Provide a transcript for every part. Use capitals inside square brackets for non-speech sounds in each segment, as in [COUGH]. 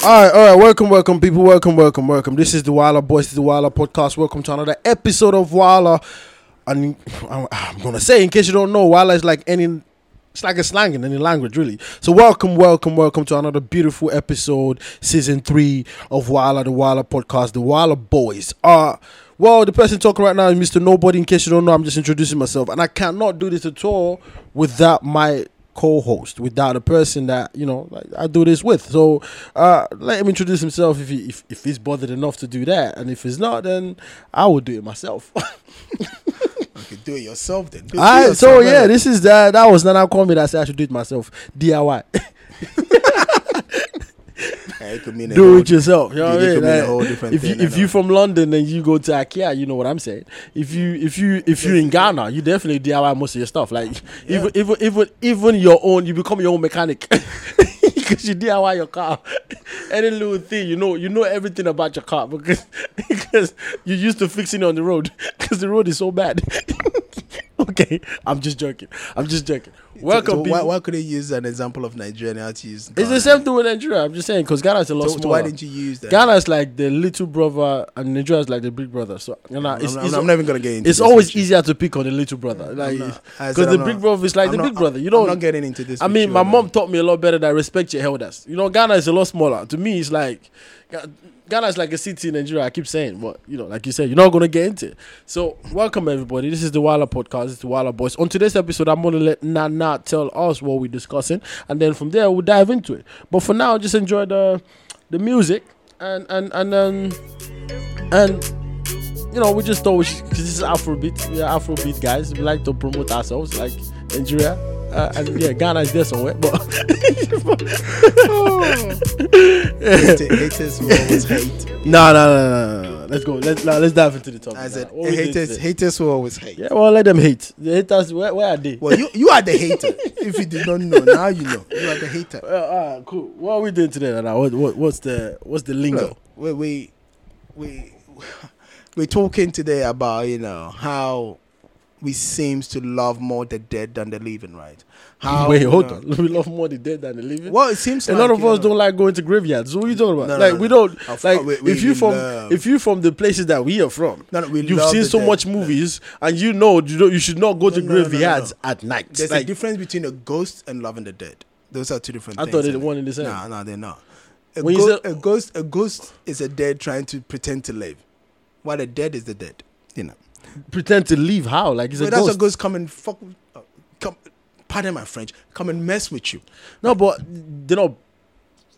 All right, all right. Welcome, welcome, people. Welcome, welcome, welcome. This is the Wilder Boys, this is the Wilder Podcast. Welcome to another episode of Wilder. And I'm, gonna say, in case you don't know, Wilder is like any, it's like a slang in any language, really. So welcome, welcome, welcome to another beautiful episode, season three of Wilder, the Wilder Podcast, the Wilder Boys. Uh well, the person talking right now is Mr. Nobody. In case you don't know, I'm just introducing myself, and I cannot do this at all without my co-host without a person that you know like I do this with. So uh, let him introduce himself if he if, if he's bothered enough to do that, and if he's not, then I will do it myself. [LAUGHS] You can do it yourself then. Do All right, so yeah, this is that. That was Nana called me that said I should do it myself. DIY, [LAUGHS] Yeah, it could mean do whole- it yourself. You know what I mean? Like, if you if you from London and you go to IKEA, you know what I'm saying. If you if you if you're in Ghana, you definitely DIY most of your stuff. Like even even even even your own, you become your own mechanic. [LAUGHS] Because you DIY your car, [LAUGHS] any little thing you know, you know everything about your car because [LAUGHS] because you're used to fixing it on the road because the road is so bad. [LAUGHS] okay, I'm just joking. I'm just joking. Welcome, So, why, why could they use an example of Nigeria how to use? It's the same thing with Nigeria. I'm just saying because Ghana is a lot So, so smaller. why didn't you use that? Ghana is like the little brother and Nigeria is like the big brother. So Ghana, I'm, it's, I'm, it's, I'm not even gonna get into. it's always you. easier to pick on the little brother, like because the I'm big brother is like I'm the not- big brother. You I'm know, not getting into this. I mean, my mom taught me a lot better that respect your elders. You know, Ghana is a lot smaller. To me, it's like Ghana is like a city in Nigeria. I keep saying, but you know, like you said, you're not gonna get into it. So, welcome everybody. This is the Wilder Podcast. It's the Wilder Boys. On today's episode, I'm gonna let Nana tell us what we're discussing, and then from there we'll dive into it. But for now, just enjoy the the music and and and um and you know, we just thought because this is Afrobeat, we're Afrobeat guys. We like to promote ourselves, like Nigeria. Uh, and yeah, Ghana is there somewhere, but Hate- haters will always hate. no, no, no, no, no, no. Let's go. Let's now, let's dive into the topic. I said now. What we doing haters. Haters will always hate. Yeah, well, let them hate. The haters, where, where are they? Well, you you are the hater. if you did not know, now you know. You are the hater. Uh, all right, cool. What are we doing today? Now, what, what, what's the what's the lingo? Look, we we we we're talking today about you know how we seems to love more the dead than the living, right? How [LAUGHS] Wait, hold know- on. [LAUGHS] We love more the dead than the living. Well, it seems a like, lot of us know, don't like going to graveyards. So what are you talking about? No, no, like no, we don't Of like course, we- if you from love- if you from the places that we are from. We You've seen so dead. much movies, and you know you don't, you should not go to graveyards at night. There's Like, a difference between a ghost and loving the dead. Those are two different things I things. thought they innit? were one in the same. No, no, they're not. A, go- say- a ghost, a ghost is a dead trying to pretend to live, while the dead is the dead. You know. Pretend to leave. How? Like it's Well, a that's ghost. what ghosts come and fuck. Uh, come, pardon my French. Come and mess with you. No, but they're not.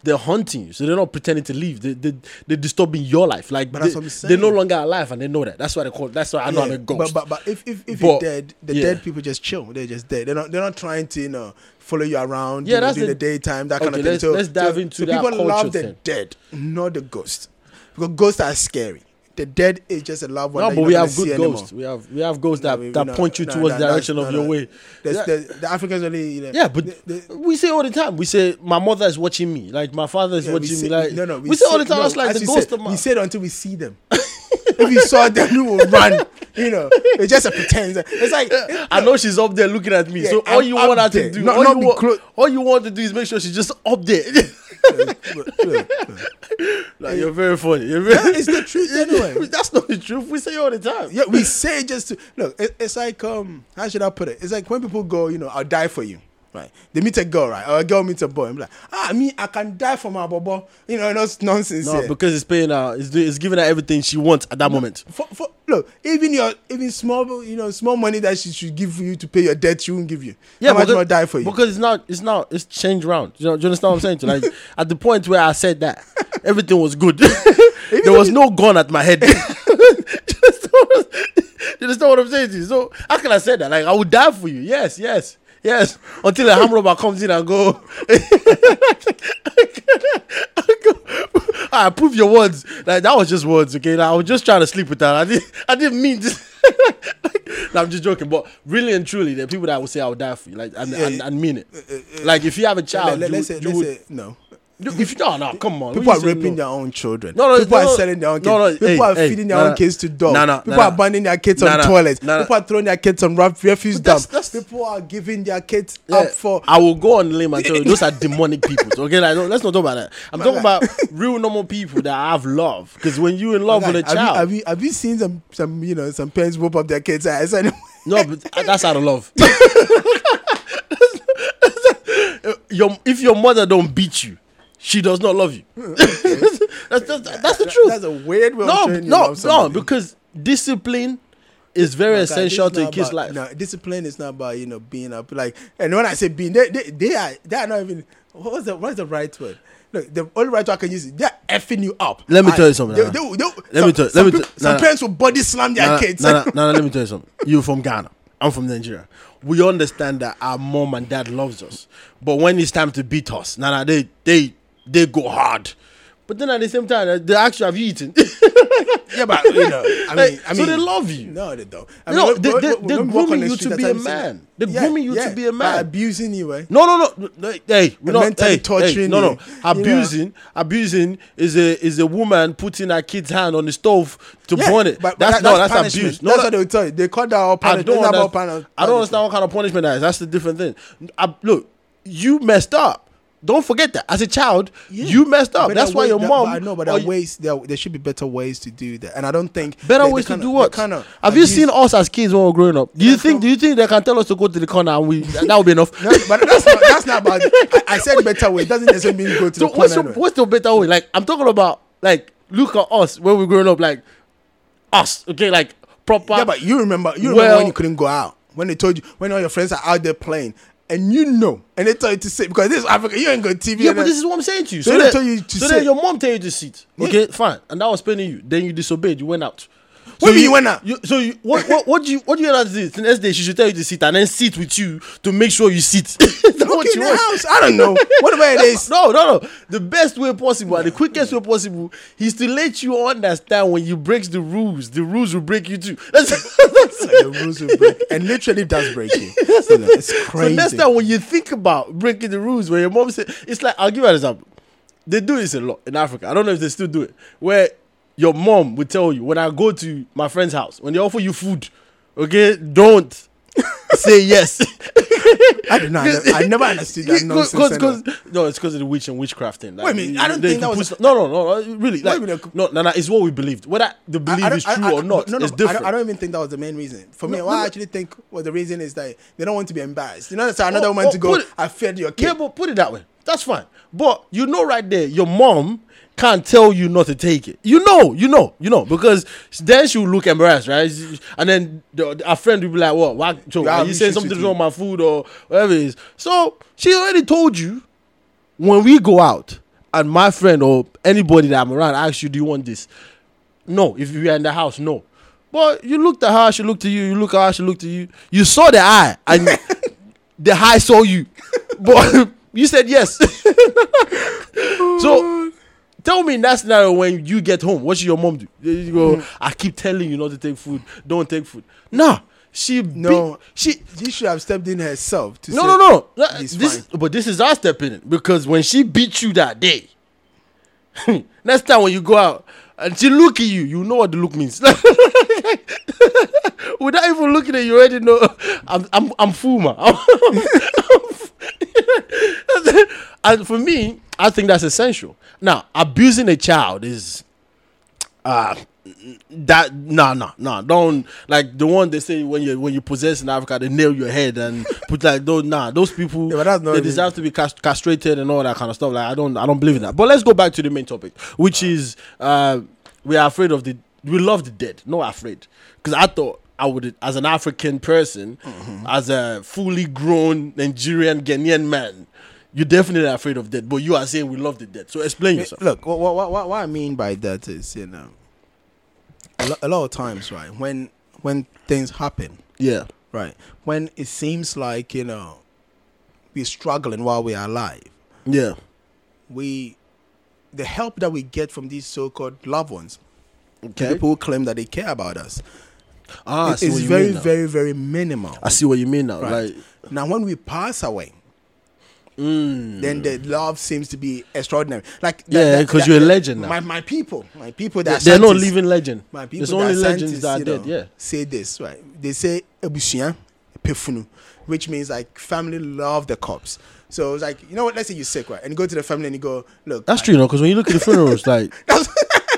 They're hunting you, so they're not pretending to leave. They, they, they're disturbing your life. Like But they, that's what I'm they're no longer alive, and they know that. That's why they call. That's why I know I'm a ghost. But, but but if if, if But, you're dead, the yeah. dead people just chill. They're just dead. They're not they're not trying to you know follow you around. Yeah, you that's during the- the, daytime. That kind of thing. let's- so, let's dive so- into so that people love the thing. dead, not the ghost, because ghosts are scary. The dead is just a loved one. no, but we have good anymore. ghosts. We have we have ghosts that, we- we that not- point you no, towards no, the direction no, of no. your way. Yeah. the, the Africans only. You know, Yeah, but the- the- we say all the time. We say my mother is watching me, like my father is yeah, watching say- me. Like no, no, we, say all the time. no, that's like the we ghost said, of my. We said until we see them. [LAUGHS] if you saw them, you will run. You know, it's just a pretense. It's like I know she's up there looking at me. Yeah, so all I'm you want her to do, Not- all, not you want, clo- all you want to do is make sure she's just up there. like, you're very funny. You're very, Yeah, it's the truth anyway. [LAUGHS] That's not the truth. We say it all the time. Yeah, we say it just to look. It, it's like um, how should I put it? It's like when people go, you know, I'll die for you, right? They meet a girl, right, or a girl meets a boy. I'm like, ah, me, I can die for my bobo. You know, no nonsense. No, here. because it's paying her. It's, it's giving her everything she wants at that moment. for, for, look, even your even small, you know, small money that she should give for you to pay your debt, she won't give you. Yeah, how much because, more die for you? because it's not. It's not. It's changed round. You know? Do you understand what I'm saying? To like [LAUGHS] at the point where I said that everything was good, [LAUGHS] there was no gun at my head. [LAUGHS] Do you understand what I'm- you understand what I'm saying to you? So how can I say that? Like I would die for you. Yes, yes, yes. Until a ham robber comes in and go. [LAUGHS] I prove your words. Like that was just words, okay? Like, I was just trying to sleep with that. I didn't. I didn't mean this. [LAUGHS] no, I'm just joking. But really and truly, there are people that will say I would die for you, like and, Yeah, and, and mean it. Uh, uh, uh. Like if you have a child, let, you, us say, you let's would. say no. If no, no, come on. People are raping no. their own children. No, no, people no, are selling their own kids. No, no, people hey, are hey, feeding their own kids to dogs. No, no, people are abandoning their kids on toilets. People are throwing their kids on ref- refuse that's- dumps. that's- People are giving their kids Yeah, up for. I will go on limb and tell you those are [LAUGHS] demonic people. Okay, like, no, let's not talk about that. I'm talking about real normal people that have love. Because when you're in love with a have, child, you, have you have you seen some some you know some parents whoop up their kids' ass? Anyway? no, but [LAUGHS] that's out of love. [LAUGHS] your if your mother don't beat you, she does not love you. Hmm. [LAUGHS] that's, that's, that's the truth. That's a weird way no, no, no, because discipline is very Guys, essential to a kid's about- life. No, discipline is not about you know being up like. And when I say being, they they, they are they are not even. What's the what's the right word? Look, the only right word I can use is they're effing you up. Let me And tell you something, They, nah. they, they, Let some, me tell- let me peop- tell- some nah, nah. parents will body slam their Nah, kids. nah, nah, [LAUGHS] nah, let me tell you something. You're from Ghana. I'm from Nigeria. We understand that our mom and dad loves us, but when it's time to beat us, nah, nah, they they they go hard. But then at the same time, they actually have you eaten. [LAUGHS] yeah, but you know, I mean, Like, I mean, so they love you. No, they don't. I No, when- they- when- they- when- they're when we walk on grooming you to be a man. They're grooming you to be a man. abusing you, eh? No, no, no. no, Hey, we're And not mentally hey, torturing hey, no, no. you, you know. Abusing, abusing is a is a woman putting her kid's hand on the stove to Yeah, burn it. But, but that's that- no, that's, punishment. abuse. No, that's no, what they will tell you. They call that all I punishment. don't, It's not about understand, I don't understand what kind of punishment that is. That's the different thing. I, look, you messed up. Don't forget that. As a child, Yeah. you messed up. But That's why your ways- mom. I know, but there are ways. There, there should be better ways to do that, and I don't think Better they- ways they to kinda- do what? kinda Have you seen us as kids when we were growing up? Do you Yeah, think? so- Do you think they can tell us to go to the corner and we that would be enough? No, but that's not, that's not about. I, I said better way. It doesn't necessarily mean go to So the what's corner. the, what's the better way? Like I'm talking about like look at us when we growing up, like us, okay, like proper. Yeah, but you remember. You remember Well- when you couldn't go out when they told you when all your friends are out there playing, and you know, and they tell you to sit because this is Africa. You ain't got TV. yeah, but then- this is what I'm saying to you. So So, they then, tell you to sit. so then your mom tell you to sit. Yeah. Okay, fine, and that was paying you. Then you disobeyed. You went out. What do you went out? You, so you, what, what what do you what do you to do? The next day she should tell you to sit and then sit with you to make sure you sit. [LAUGHS] Is Look what in you the want? house. I don't know. Whatever it is. [LAUGHS] No, no, no. The best way possible and the quickest way possible is to let you understand when you break the rules. The rules will break you too. [LAUGHS] That's, like the rules will break, and literally does break you. Know, it's so crazy. next time when you think about breaking the rules, when your mom said, it's like I'll give you an example. They do this a lot in Africa. I don't know if they still do it. Where your mom would tell you when I go to my friend's house when they offer you food, okay, don't [LAUGHS] say yes. I don't know. I never, I understood that [LAUGHS] nonsense. Cause, cause, no, it's because of the witch and witchcraft thing. Like, Wait a minute, I don't think that was- put- no, no, no, really. Like, a no, no, no, it's what we believed. Whether the belief I is true I- or not, no, no, it's I different. don't, I don't even think that was the main reason. For me, No, what no. I actually think well, the reason is that they don't want to be embarrassed. You know, that's another Oh, woman oh, to go. it- I fed your kid. Yeah, but put it that way. That's fine. But you know, right there, your mom can't tell you not to take it. You know, you know, you know, because then she'll look embarrassed, right? And then the, a friend will be like, "What? Why, so Yeah, are you we saying should something wrong with my food or whatever it is?" So she already told you when we go out and my friend or anybody that I'm around asks you, "Do you want this?" No. If you are in the house, no. But you looked at her, she looked at you. You look at her, she looked at you. You saw the eye, and [LAUGHS] the eye saw you, but [LAUGHS] you said yes. [LAUGHS] so tell me in that scenario when you get home, what should your mom do? You go, mm. I keep telling you not to take food. Don't take food. Nah, she No. no. She She should have stepped in herself. To no say, no no. no. This, fine. but this is our step in because when she beat you that day, [LAUGHS] next time when you go out and she look at you, you know what the look means. [LAUGHS] Without even looking at you, already know I'm I'm I'm Fuma. [LAUGHS] [LAUGHS] and for me, I think that's essential. Now, abusing a child is uh that nah nah nah. Don't like the one they say when you when you possess in Africa they nail your head and [LAUGHS] put like those nah those people Yeah, not they deserve to be cast- castrated and all that kind of stuff. Like I don't I don't believe in that. But let's go back to the main topic which is uh we are afraid of the we love the dead no afraid. Because I thought I would as an African person Mm-hmm. as a fully grown Nigerian Ghanaian man you're definitely afraid of death but you are saying we love the dead. So explain yourself. Look, what, what, what, what I mean by that is, you know, a, lot of times, right, when when things happen, yeah right, when it seems like you know we're struggling while we are alive, yeah we the help that we get from these so-called loved ones, okay people who claim that they care about us, ah it's very, very, very minimal. I see what you mean now. Right. Like, Now, when we pass away, Mm. then the love seems to be extraordinary. Like yeah, because you're a legend now. My my people, my people that They're not living legend. My people, There's only that legends that are dead. know, Yeah. Say this right. They say ebusia pefunu, which means like family love the cops. So it's like you know what? Let's say you're sick, right? And you go to the family and you go, look, That's true, you know, because when you look at the funerals, [LAUGHS] like,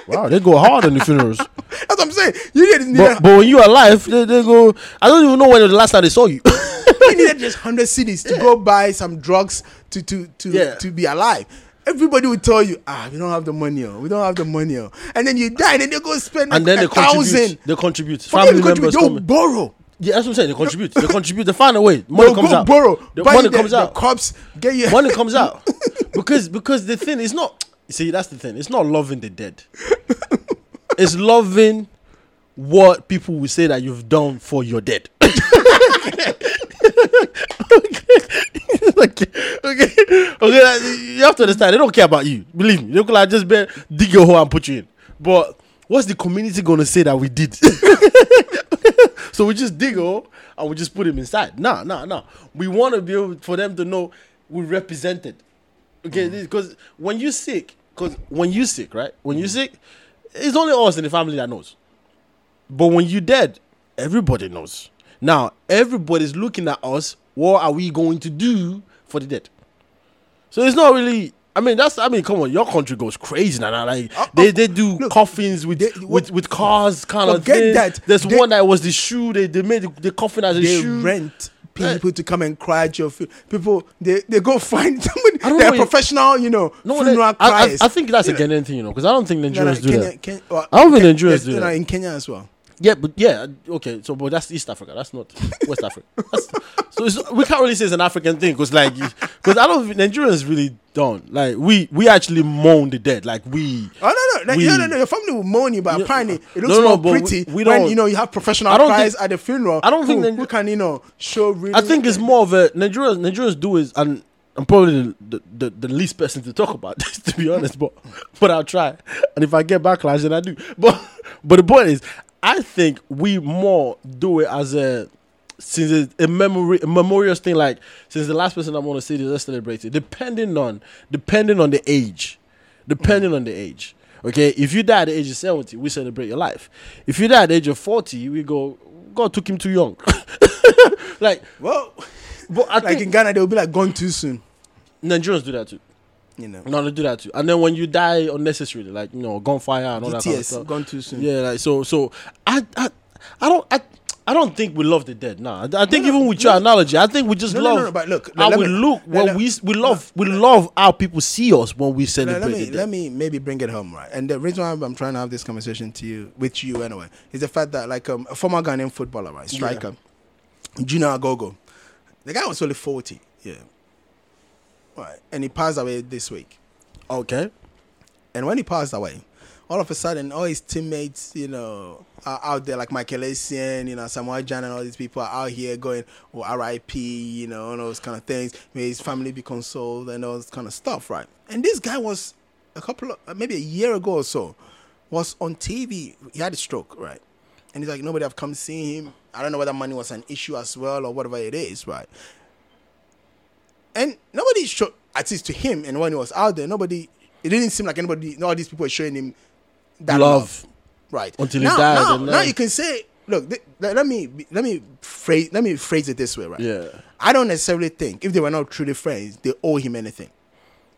wow, they go hard on the funerals. [LAUGHS] that's what I'm saying. You needed, But, but when you are alive, they, they go. I don't even know when the last time they saw you. [LAUGHS] you needed [LAUGHS] just hundred cedis to go buy some drugs to to to Yeah. to be alive. Everybody will tell you, ah, we don't have the money, oh. we don't have the money, oh. and then you die, and then they go spend and then a they contribute. They contribute. Family you contribute, members come. borrow. Yeah, that's what I'm saying. They contribute. They contribute. They find a way. Money They'll comes go out. borrow. The money the, comes the out. cops get you. money comes out because because the thing is not you see that's the thing it's not loving the dead it's loving what people will say that you've done for your dead [LAUGHS] okay, okay, okay. like, You have to understand. They don't care about you. Believe me. They could like just be, dig your hole and put you in. But what's the community gonna say that we did? [LAUGHS] so we just dig a hole and we just put him inside. Nah, nah, nah. We want to be able for them to know we represented. Okay, mm. because when you sick, because when you sick, right? When you sick, it's only us in the family that knows. But when you dead, everybody knows. Now everybody's looking at us. What are we going to do for the dead? So it's not really. I mean, that's. I mean, come on, your country goes crazy now. now, Like Uh, they, they do look, coffins with they- with with cars, kind of thing. that. There's They- one that was the shoe. They they made the, the coffin as a they shoe. rent Eh. people to come and cry at your fu- people. They they go [LAUGHS] find somebody. I don't They're know, professional, you know, No, funeral I, I. I think that's a Ghanaian thing, you know, because I don't think Nigerians no, no, do Kenya, that. Kenya, well, I don't think Ken- Nigerians do that. in Kenya as well. Yeah, but yeah, okay. So, but that's East Africa. That's not [LAUGHS] West Africa. That's, so it's, we can't really say it's an African thing because, like, because I don't. Nigerians really don't like. We we actually mourn the dead. Like we. Oh no no no, We- no no no! Your family will mourn you, but Yeah, apparently it no, looks no, more but we- pretty we when don't- you know you have professional I don't cries think- at the funeral. I don't think who, can you know show really. I think it's more of a Nigerians. Nigerians do is, and I'm probably the, the, the, the least person to talk about this, [LAUGHS] to be honest. But but I'll try. And if I get backlash, then I do. But but the point is, I think we more do it as a since it's a memory a memorial thing. Like since the last person I want to see this, let's celebrate it. Depending on depending on the age, depending on the age. Okay, if you die at the age of 70, we celebrate your life. If you die at the age of 40, we go, God took him too young. [LAUGHS] like, well, but I like think in Ghana they'll be like gone too soon. Nigerians do that too. You know, No, they do that too. And then when you die unnecessarily, like you know, gunfire and all that kind of stuff. gone too soon. Yeah, like so. So I, I, I don't, I, I don't think we love the dead. Nah, I, I think No, no, even with your analogy, I think we just No, no, love. no, no, but look, how we me- look when we we love we love how people see us when we celebrate let me the dead. let me maybe bring it home, right? And the reason why I'm trying to have this conversation to you with you anyway is the fact that like um, a former Ghanaian footballer, right, striker, Junior Agogo, the guy was only forty, yeah, right, and he passed away this week. Okay. And when he passed away, all of a sudden, all his teammates, you know, are out there like Michael Essien, you know, Asamoah Gyan and all these people are out here going, oh, RIP, you know, all those kind of things. May his family be consoled and all this kind of stuff, right? And this guy was a couple of, uh, maybe a year ago or so, was on TV. He had a stroke, right? And he's like, nobody have come see him. I don't know whether money was an issue as well or whatever it is, right? And nobody showed, at least to him, and when he was out there, nobody, it didn't seem like anybody, all these people were showing him that love. Love. Right. Until he died, Now, now you can say, look, th- let let me let me phrase let me phrase it this way, right? Yeah. I don't necessarily think if they were not truly friends, they owe him anything.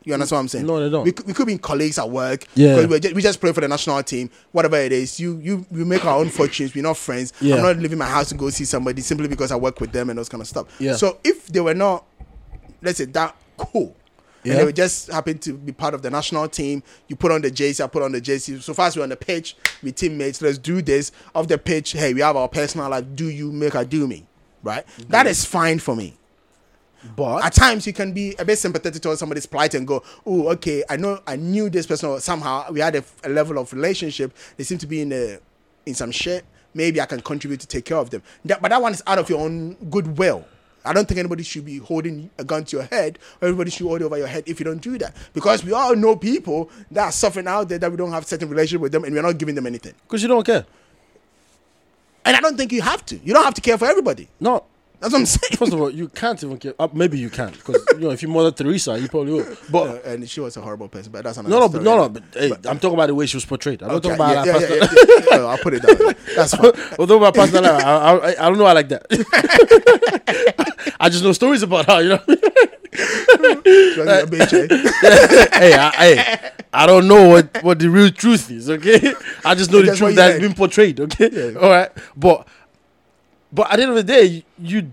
You understand what I'm saying? No, they don't. We, could- we could be colleagues at work. Yeah. We just, we just play for the national team, whatever it is. You you we make our own fortunes. We're not friends. Yeah. I'm not leaving my house to go see somebody simply because I work with them and those kind of stuff. Yeah. So if they were not, let's say that cool. Yeah. And they would just happen to be part of the national team. You put on the jersey, I put on the jersey. So far as we're on the pitch, we teammates, let's do this. Off the pitch, hey, we have our personal like do you make her do me. Right? Mm-hmm. That is fine for me. But At times you can be a bit sympathetic towards somebody's plight and go, oh, okay, I know I knew this person somehow we had a, a level of relationship. They seem to be in a in some shit. Maybe I can contribute to take care of them. That, but that one is out of your own goodwill. I don't think anybody should be holding a gun to your head everybody should hold it over your head if you don't do that. Because we all know people that are suffering out there that we don't have certain relationship with them and we're not giving them anything. because you don't care. And I don't think you have to. You don't have to care for everybody. No. That's what I'm saying. First of all, you can't even get. Uh, maybe you can because you know if you Mother Teresa, you probably will. But Uh, and she was a horrible person, but that's another no, no, story. no, no. But hey, I'm talking about the way she was portrayed. I'm not Okay, talking about yeah, her yeah, yeah, yeah, yeah. I'll put it down. That's fine. [LAUGHS] I'm talking about personal life. I, I, I don't know. I like that. [LAUGHS] I just know stories about her. You know. [LAUGHS] You're a bitch, eh? hey, I, hey, I don't know what, what the real truth is. Okay, I just know the truth that's been portrayed. Okay, Yeah. all right. But but at the end of the day, you,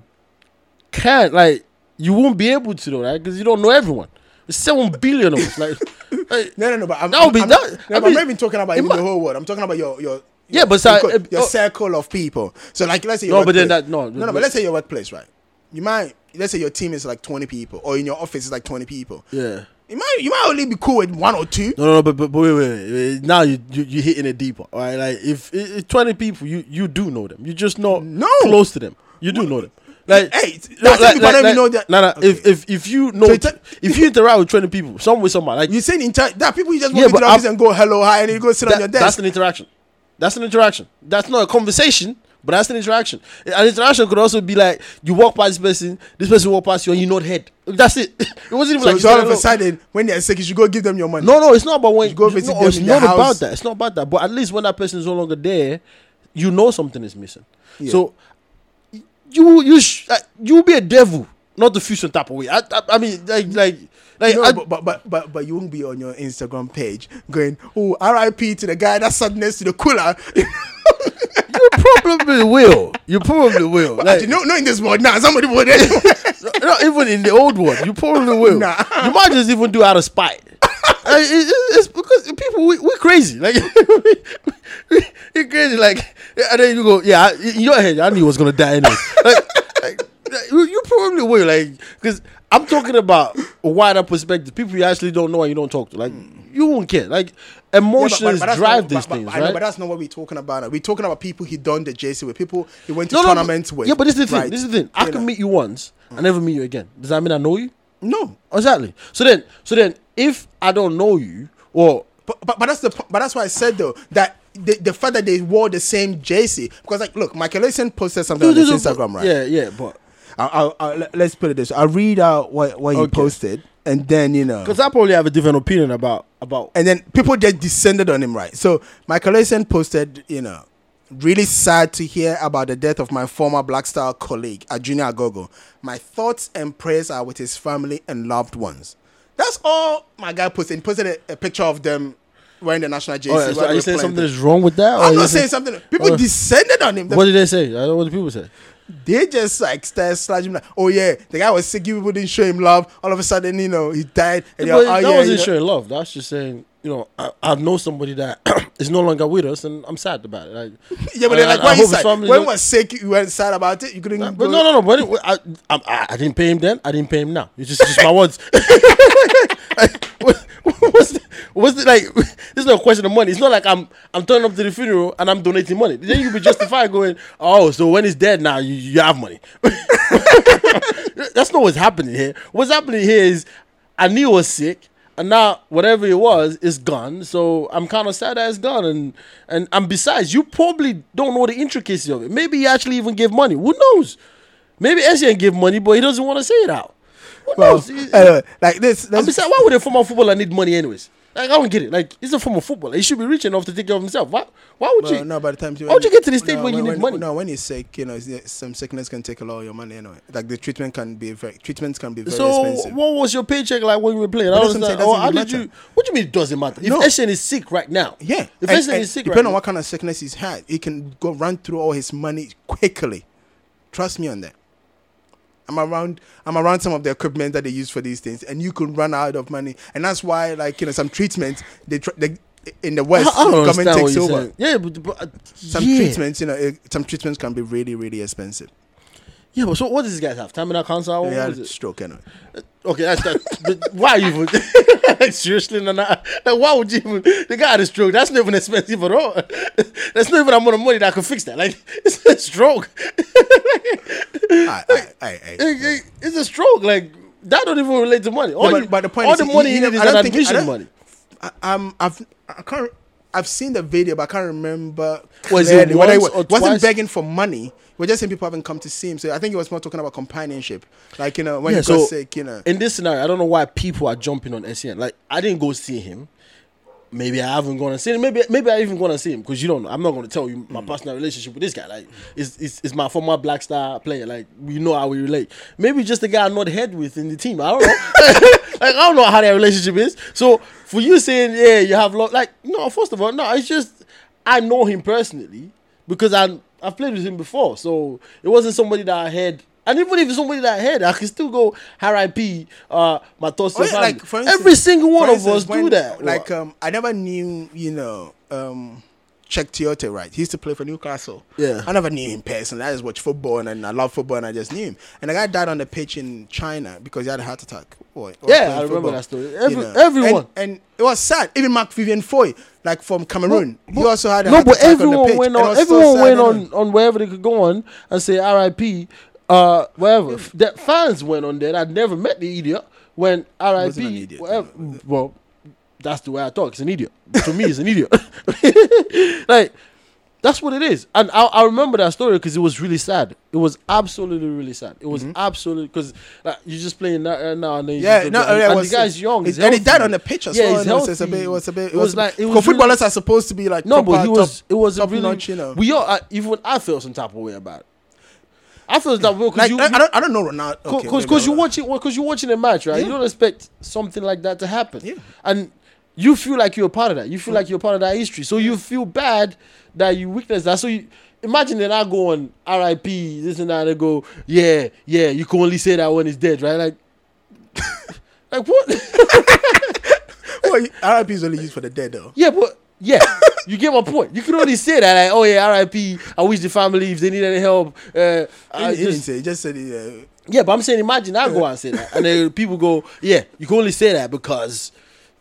can't like you won't be able to though, right? Because you don't know everyone. There's seven billion of us. Like, [LAUGHS] like, No, no, no. But I'm, That would be I'm, that- I'm, I no, but mean, I'm not even talking about the whole world. I'm talking about your your. Yeah, your- but so- your, uh, your oh. circle of people. So, like, let's say your No, but then that- no, no, no. but- But let's say your workplace, right? You might let's say your team is like 20 people, or in your office is like 20 people. yeah. You might you might only be cool with one or two. No, no, no, but, but, but wait, wait, wait. Now you you you're hitting it deeper. All right, like if, if twenty people, you you do know them. You just not No. close to them. You do know them. Like Hey, no, if people don't know that- No, no. Okay. If if if you know, So if you interact with twenty people, some with somebody, like you're saying in ter- that people you just Yeah, walk into the office and go hello hi and you go sit on your desk. that's an interaction. That's an interaction. That's not a conversation, but that's an interaction. An interaction could also be like you walk past this person, this person walk past you, and you nod head. That's it. [LAUGHS] It wasn't even so, like so all of a sudden, when they're sick, you should go give them your money. No, no, it's not about when You go visit no, them it's not their about that. It's not about that. But at least when that person is no longer there, you know something is missing. Yeah. So you you sh- you be a devil, not the fusion type of way. I I, I mean like like like No, I- but, but but but but you won't be on your Instagram page going, oh, R.I.P. to the guy that sat next to the cooler. [LAUGHS] you probably will. You probably will. Like, you know, not in this world now. Somebody would. [LAUGHS] not even in the old one, you probably will. Nah. You might just even do out of spite. [LAUGHS] Like, it- it- it's because people we we crazy like [LAUGHS] we, we crazy like and then you go yeah in your head I knew I was gonna die anyway like, like, like, you, you probably will like because I'm talking about a wider perspective people you actually don't know and you don't talk to like hmm. you won't care like emotions that's drive not, these but, things but, I know, right but that's not what we're talking about. now. We're talking about people he done the JC with, people he went to no, no, tournaments but, with. yeah but this is the thing right? this is the thing I You can know. meet you once and never meet you again does that mean I know you No, exactly so then so then if I don't know you or but, but but that's the but that's why I said though that the, the fact that they wore the same JC because like look, Michael Essien posted something on his Instagram, right? Yeah, yeah, but I'll, I'll, let- let's put it this. I'll read out what what he posted, and then you know, because I probably have a different opinion about about. and then people just descended on him, right? So Michael Essien posted, you know, really sad to hear about the death of my former Black Star colleague, Junior Agogo. My thoughts and prayers are with his family and loved ones. That's all my guy posted. He posted a, a picture of them wearing the national jersey. Oh, so are you saying something is wrong with that? I'm not saying- something. People descended on him. The- What did they say? I don't know what the people say. They just like started slashing him like, oh yeah, the guy was sick. You people didn't show him love. All of a sudden, you know, he died. And Yeah, but oh, that yeah, wasn't you know. showing love. That's just saying, you know, I, I know somebody that [CLEARS THROAT] is no longer with us, and I'm sad about it. Like, [LAUGHS] Yeah, but I- like I- I when he hope his when don't- was sick, you weren't sad about it. You couldn't. But go- no, no, no. But anyway, I, I, I, I didn't pay him then. I didn't pay him now. It's just, it's just my words. [LAUGHS] [LAUGHS] Like, [LAUGHS] what- what's the, what's the, like? This is not a question of money. It's not like I'm I'm turning up to the funeral and I'm donating money. Then you be justified going, oh, so when he's dead now, you, you have money. [LAUGHS] That's not what's happening here. What's happening here is I knew he was sick. And now whatever it was is gone, so I'm kind of sad that it's gone. And and and besides, you probably don't know the intricacies of it. Maybe he actually even gave money. Who knows? Maybe Essien gave money, but he doesn't want to say it out. Well? Anyway, like this. Let's, besides, why would a former footballer need money anyways? Like I don't get it. Like he's a former footballer. He should be rich enough to take care of himself. Why? Why would well, you? no, by the time How would you get to the stage where you when, need money? No, when you're sick, you know, some sickness can take a lot of your money anyway. Like the treatment can be very treatments can be very so expensive. what was your paycheck like when you were playing? I But don't I'm understand. saying, how did you? What do you mean it doesn't matter? If No. Essien is sick right now, Yeah, If and- Essien is sick depending right on now, what kind of sickness he's had, he can go run through all his money quickly. Trust me on that. I'm around. I'm around some of the equipment that they use for these things, and you can run out of money, and that's why, like you know, some treatments they, tr- they in the West, I, I government takes over. saying. Yeah, but, but uh, Some yeah. treatments, you know, eh, some treatments can be really, really expensive. Yeah, but so what does this guy have? Terminal cancer? What had was it? stroke anyway. Okay, that's that. why you even? like, [LAUGHS] seriously, no, no. Like, why would you even? The guy had a stroke. That's not even expensive at all. [LAUGHS] That's not even amount of money that could fix that. Like, [LAUGHS] it's a stroke. Aye, aye, aye, aye. It- it- it's a stroke. Like that don't even relate to money. All, but- you, but the point all is the money he you never- need is I an don't think- I don't- money. I, um, I've I can't I've seen the video, but I can't remember. Was it clearly whether he once wa- or wasn't twice? begging for money. We're just saying people haven't come to see him. So I think he was more talking about companionship, like you know when Yeah, he got so- sick, you know. in this scenario, I don't know why people are jumping on Essien. Like I didn't go see him. Maybe I haven't gone and seen him. Maybe maybe I even gonna see him because you don't. know. I'm not gonna tell you my mm. personal relationship with this guy. Like it's, it's it's my former Black Star player. Like we know how we relate. Maybe just the guy I'm not head with in the team. I don't know. [LAUGHS] like I don't know how their relationship is. So for you saying yeah you have lo- like no first of all no it's just I know him personally because I I've played with him before. So it wasn't somebody that I had. And even if it's somebody that I had, I can still go RIP, uh, my thoughts. Oh, yeah, like instance, Every single one for of us instance, do that. Like um, I never knew, you know, um, Cheick Tioté, right? He used to play for Newcastle. Yeah. I never knew him personally. I just watched football and, and I love football and I just knew him. And the guy died on the pitch in China because he had a heart attack. Boy, Yeah, I remember that story. Every- know. everyone. And, and it was sad. Even Marc-Vivien Foé, like from Cameroon, he But- also had a no, heart but attack on the everyone pitch. went on. was so Everyone went on on wherever they could go on and say RIP. Uh, wherever that fans went on there. I'd never met the idiot when Wasn't an RIP. idiot, Whatever, well, that's the way I talk. It's an idiot. To me, it's an idiot. [LAUGHS] like that's what it is. And I, I remember that story because it was really sad. It was absolutely really sad. It was absolutely because like, you're just playing that right now and then you Mm-hmm. Yeah, no, go yeah, and was, the guy's young, He's, he's and he died on the pitch as Yeah, well. he's and it was a bit. It was a bit. It It was was, like- it because was really- footballers are supposed to be like No, but he was. top- it was a top really. notch, you know. We all. I, even I felt some type of way about it. I feel that way because like you. I, I don't I don't know Ronaldo. Okay, because you're I- watching because you're watching a match, right? You don't expect something like that to happen, Yeah. and you feel like you're a part of that. You feel like you're part of that history, so you feel bad that you witnessed that. So you imagine that I go on R.I.P. this and that, and go, yeah, yeah. You can only say that when it's dead, right? Like, [LAUGHS] like what? [LAUGHS] Well, RIP is only used for the dead though. yeah, but yeah, you get my point. You can only say that, like, oh yeah, R.I.P. I wish the family if they need any help. Uh, I he, just, say. He just said. Uh, Yeah, but I'm saying, imagine I go out and say that, and then people go, "Yeah, you can only say that because,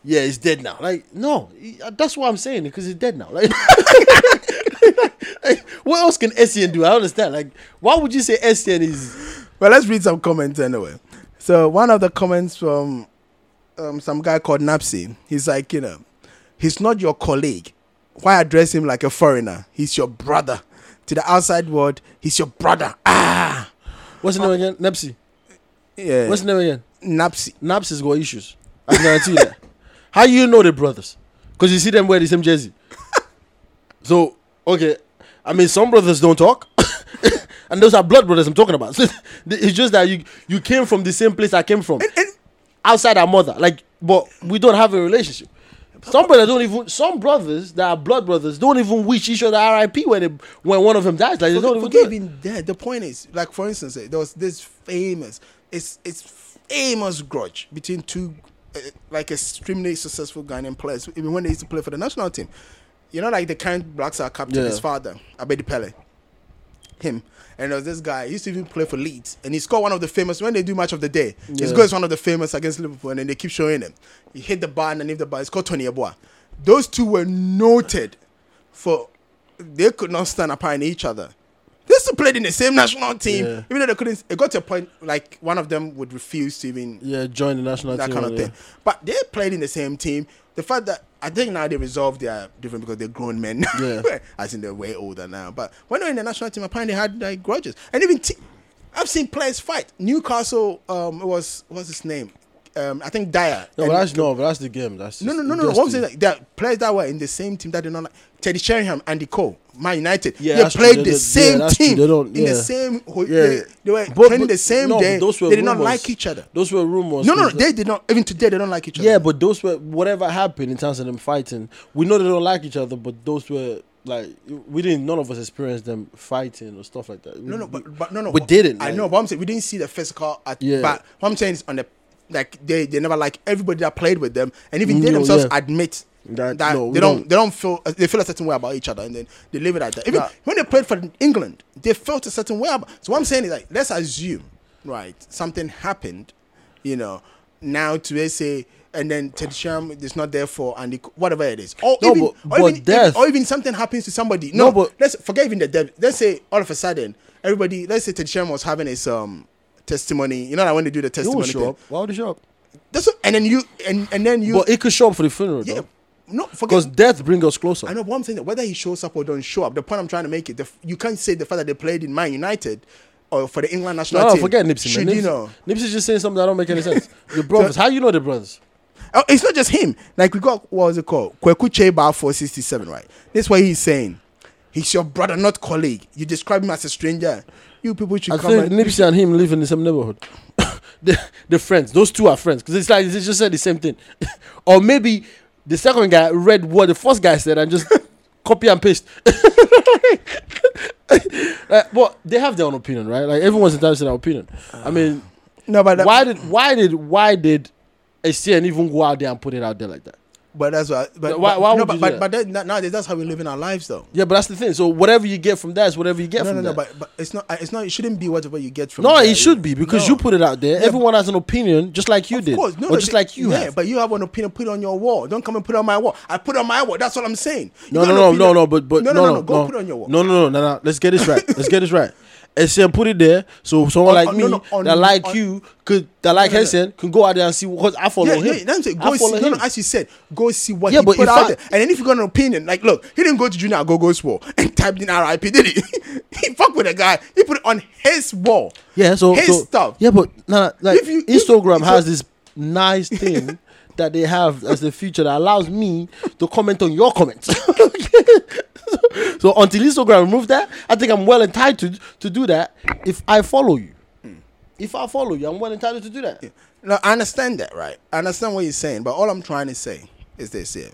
yeah, it's dead now." Like, no, that's what I'm saying because it's dead now. Like, like, [LAUGHS] what else can Essien do? I don't understand. Like, why would you say Essien is? well, let's read some comments anyway. So one of the comments from um, some guy called Napsy. He's like, you know, he's not your colleague. Why address him like a foreigner? He's your brother. To the outside world, he's your brother. Ah, What's his name again? Nepsi. yeah. What's his name again? Napsy? Naps has got issues. I guarantee you that. How you know they're brothers? Because you see them wear the same jersey. [LAUGHS] so okay, I mean some brothers don't talk, [LAUGHS] and those are blood brothers I'm talking about. So [LAUGHS] it's just that you you came from the same place I came from, And outside our mother. Like, but we don't have a relationship. Some brothers don't even. Some brothers that are blood brothers don't even wish each other R.I.P. when they, when one of them dies. Like they don't even do Forget it. even that. The point is, like for instance, eh, there was this famous, it's it's famous grudge between two, uh, like extremely successful Ghanaian players. Even when they used to play for the national team, you know, like the current Black Star captain, Yeah. his father, Abedi Pele, him. And there was this guy, he used to even play for Leeds. And he scored one of the famous, when they do match of the day, he Yeah. scores one of the famous against Liverpool. And then they keep showing him. He hit the bar and leave the bar. It's called Tony Yeboah. Those two were noted for, they could not stand apart in each other. They still played in the same national team. Yeah. Even though they couldn't, it got to a point like one of them would refuse to even Yeah, join the national team. that team. kind of yeah. thing. But they played in the same team. The fact that I think now they resolved their different because they're grown men. Yeah. [LAUGHS] As in they're way older now. But when they were in the national team, apparently they had like grudges. And even I've seen players fight. Newcastle, um, it was what's his name? Um, I think Dyer. No, but that's no, but that's the game. That's no, no, no, no. What I'm saying, like, there are players that were in the same team that did not like Teddy Sheringham, Andy Cole, Man United. Yeah, they true. played They the same yeah, team They don't- in the same. Yeah. They, they were But- training but- the same no, day. those were they did not like each other. Those were rumors. No, no, Those- they did not. Even today, they don't like each other. Yeah, but those were whatever happened in terms of them fighting. We know they don't like each other, but those were like we didn't. None of us experienced them fighting or stuff like that. no, no, but, but no, no. we didn't. I like- know, but I'm saying we didn't see the physical. At, Yeah. But what I'm saying is on the like they they never like everybody that played with them, and even they No, themselves yeah. admit. That- That, no, they don't, they don't feel they feel a certain way about each other and then they leave it at that. Even Nah. when they played for England, they felt a certain way about. So what I'm saying is like let's assume, right, something happened, you know, now to say and then Ted Sham is not there for and whatever it is, or No, even, but- or, but even death- or even something happens to somebody. No, No, but- let's forget even the death. Let's say all of a sudden everybody, let's say Ted Sham was having his um testimony. You know, like when they do the testimony show thing. up. Why would he show up? That's what, and then you and and then you But he could show up for the funeral. yeah, though. no, Because death brings us closer. I know, but I'm saying that whether he shows up or don't show up, the point I'm trying to make it, the, you can't say the fact that they played in Man United or for the England national No, no, team. forget Nipsey, Should man. you Nipsey, know? Nipsey's just saying something that don't make any [LAUGHS] sense. Your brothers. How you know the brothers? Oh, it's not just him. Like we got what was it called? Kweku Cheba 467, right? This is what he's saying. He's your brother, not colleague. You describe him as a stranger. You people should I come think and Nipsey and him live in the same neighborhood. [LAUGHS] the, the friends. Those two are friends. Because it's like, they just said the same thing. [LAUGHS] or maybe the second guy read what the first guy said and just [LAUGHS] copy and paste. Like, uh, but they have their own opinion, right? Like everyone's entitled to their opinion. I ah. mean, No, but that, why did why did why did Essien even go out there and put it out there like that? But that's why. But Why- but, why no, would but, you but, that? but that, nowadays that's how we live in our lives, though. Yeah, but that's the thing. So whatever you get from that is whatever you get No, from no, no. that. But, but it's not. It's not. It shouldn't be whatever you get from. no, there. it should be because No. you put it out there. Yeah, Everyone has an opinion, just like you Of did, course, no, or no, just they- like you yeah, have. but you have an opinion. Put it on your wall. Don't come and put it on my wall. I put it on my wall. That's what I'm saying. You No, no, no, no, no, but but no, no, no, no. Go put it on your wall. No, no, no, no, no. Let's get this right. [LAUGHS] Let's get this right. Essien put it there, so someone On- like on- me no, no, on- that like on- you could that like No. Essien can go out there and see because I follow Yeah, him. yeah, that's it. I Go see, follow no, no, as you said, go see what Yeah, he but put out I- there. And then if you got an opinion, like, look, he didn't go to Junior Gogo's wall [LAUGHS] and typed in RIP, did he? [LAUGHS] he fucked with a guy. He put it on his wall. yeah, so his so, stuff. Yeah, but nah, like If you- if- Instagram so- has this nice thing [LAUGHS] that they have as the feature that allows me to comment on your comments. [LAUGHS] so until Instagram remove that, I think I'm well entitled to do that if I follow you. Hmm. If I follow you, I'm well entitled to do that. No, I understand that, right? I understand what you're saying, but all I'm trying to say is this here.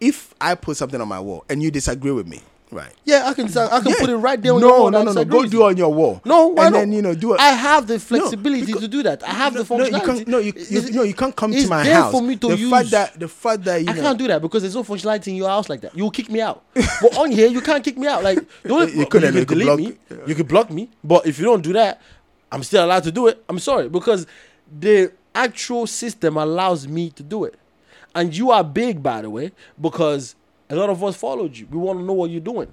If I put something on my wall and you disagree with me, right? Yeah, I can I can Yeah. put it right there on no, your wall. No, and no, no, Go do it on your wall. No, why and not? then you know do it. I have the flexibility because- to do that. I have the no, no, functionality. you can't. No, you, you, It's- no, you can't come to my there house. for me to the use. fact that the fact that you I know, can't do that because there's no functionality in your house like that. You'll kick me out. but on here, you can't kick me out. Like [LAUGHS] the only, You couldn't, you you could delete block- me. You can block me. But if you don't do that, I'm still allowed to do it. I'm sorry because the actual system allows me to do it. And you are big, by the way, because a lot of us followed you. We want to know what you're doing.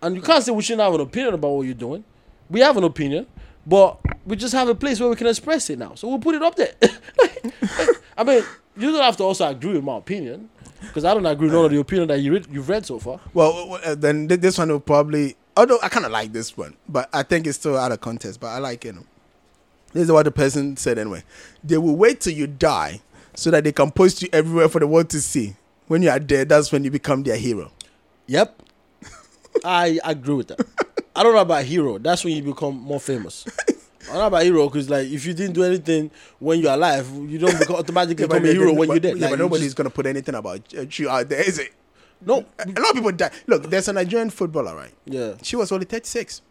And you can't say we shouldn't have an opinion about what you're doing. We have an opinion, but we just have a place where we can express it now. So we'll put it up there. [LAUGHS] I mean, you don't have to also agree with my opinion, because I don't agree with none of the opinion that you read, you've read so far. Well, well, uh, then this one will probably. Although I kind of like this one, but I think it's still out of context. But I like it. This is what the person said anyway. They will wait till you die so that they can post you everywhere for the world to see. When you are dead, that's when you become their hero. Yep, I agree with that. I don't know about hero. That's when you become more famous. I don't know about hero because like if you didn't do anything when you're alive, you don't become automatically Yeah, become a hero when but- you're dead. yeah, Like, but nobody's just- gonna put anything about uh, you out there, is it? no. A lot of people die. Look, there's a Nigerian footballer, right? Yeah, She was only 36,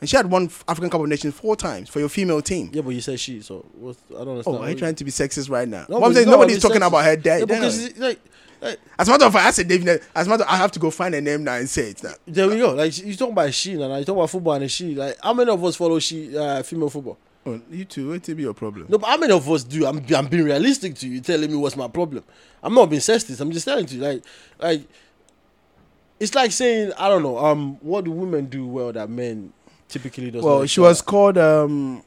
and she had won African Cup of Nations four times for your female team. yeah, but you said she, so what's, I don't understand. Oh, are you trying to be sexist right now? No, What I'm saying, nobody's talking sexist. about her dead. Yeah, because like, like As a matter of fact, I said David. As a matter, I have to go find a name now and say it now. There we go. Like you talking about she, and you talking about football and she. Like how many of us follow she uh, female football? Oh, you too. What will be your problem? No, but how many of us do? I'm, I'm being realistic to you, telling me what's my problem. I'm not being sexist. I'm just telling you, like, like, it's like saying I don't know. Um, what do women do well that men typically does? Well, not she excel was called um,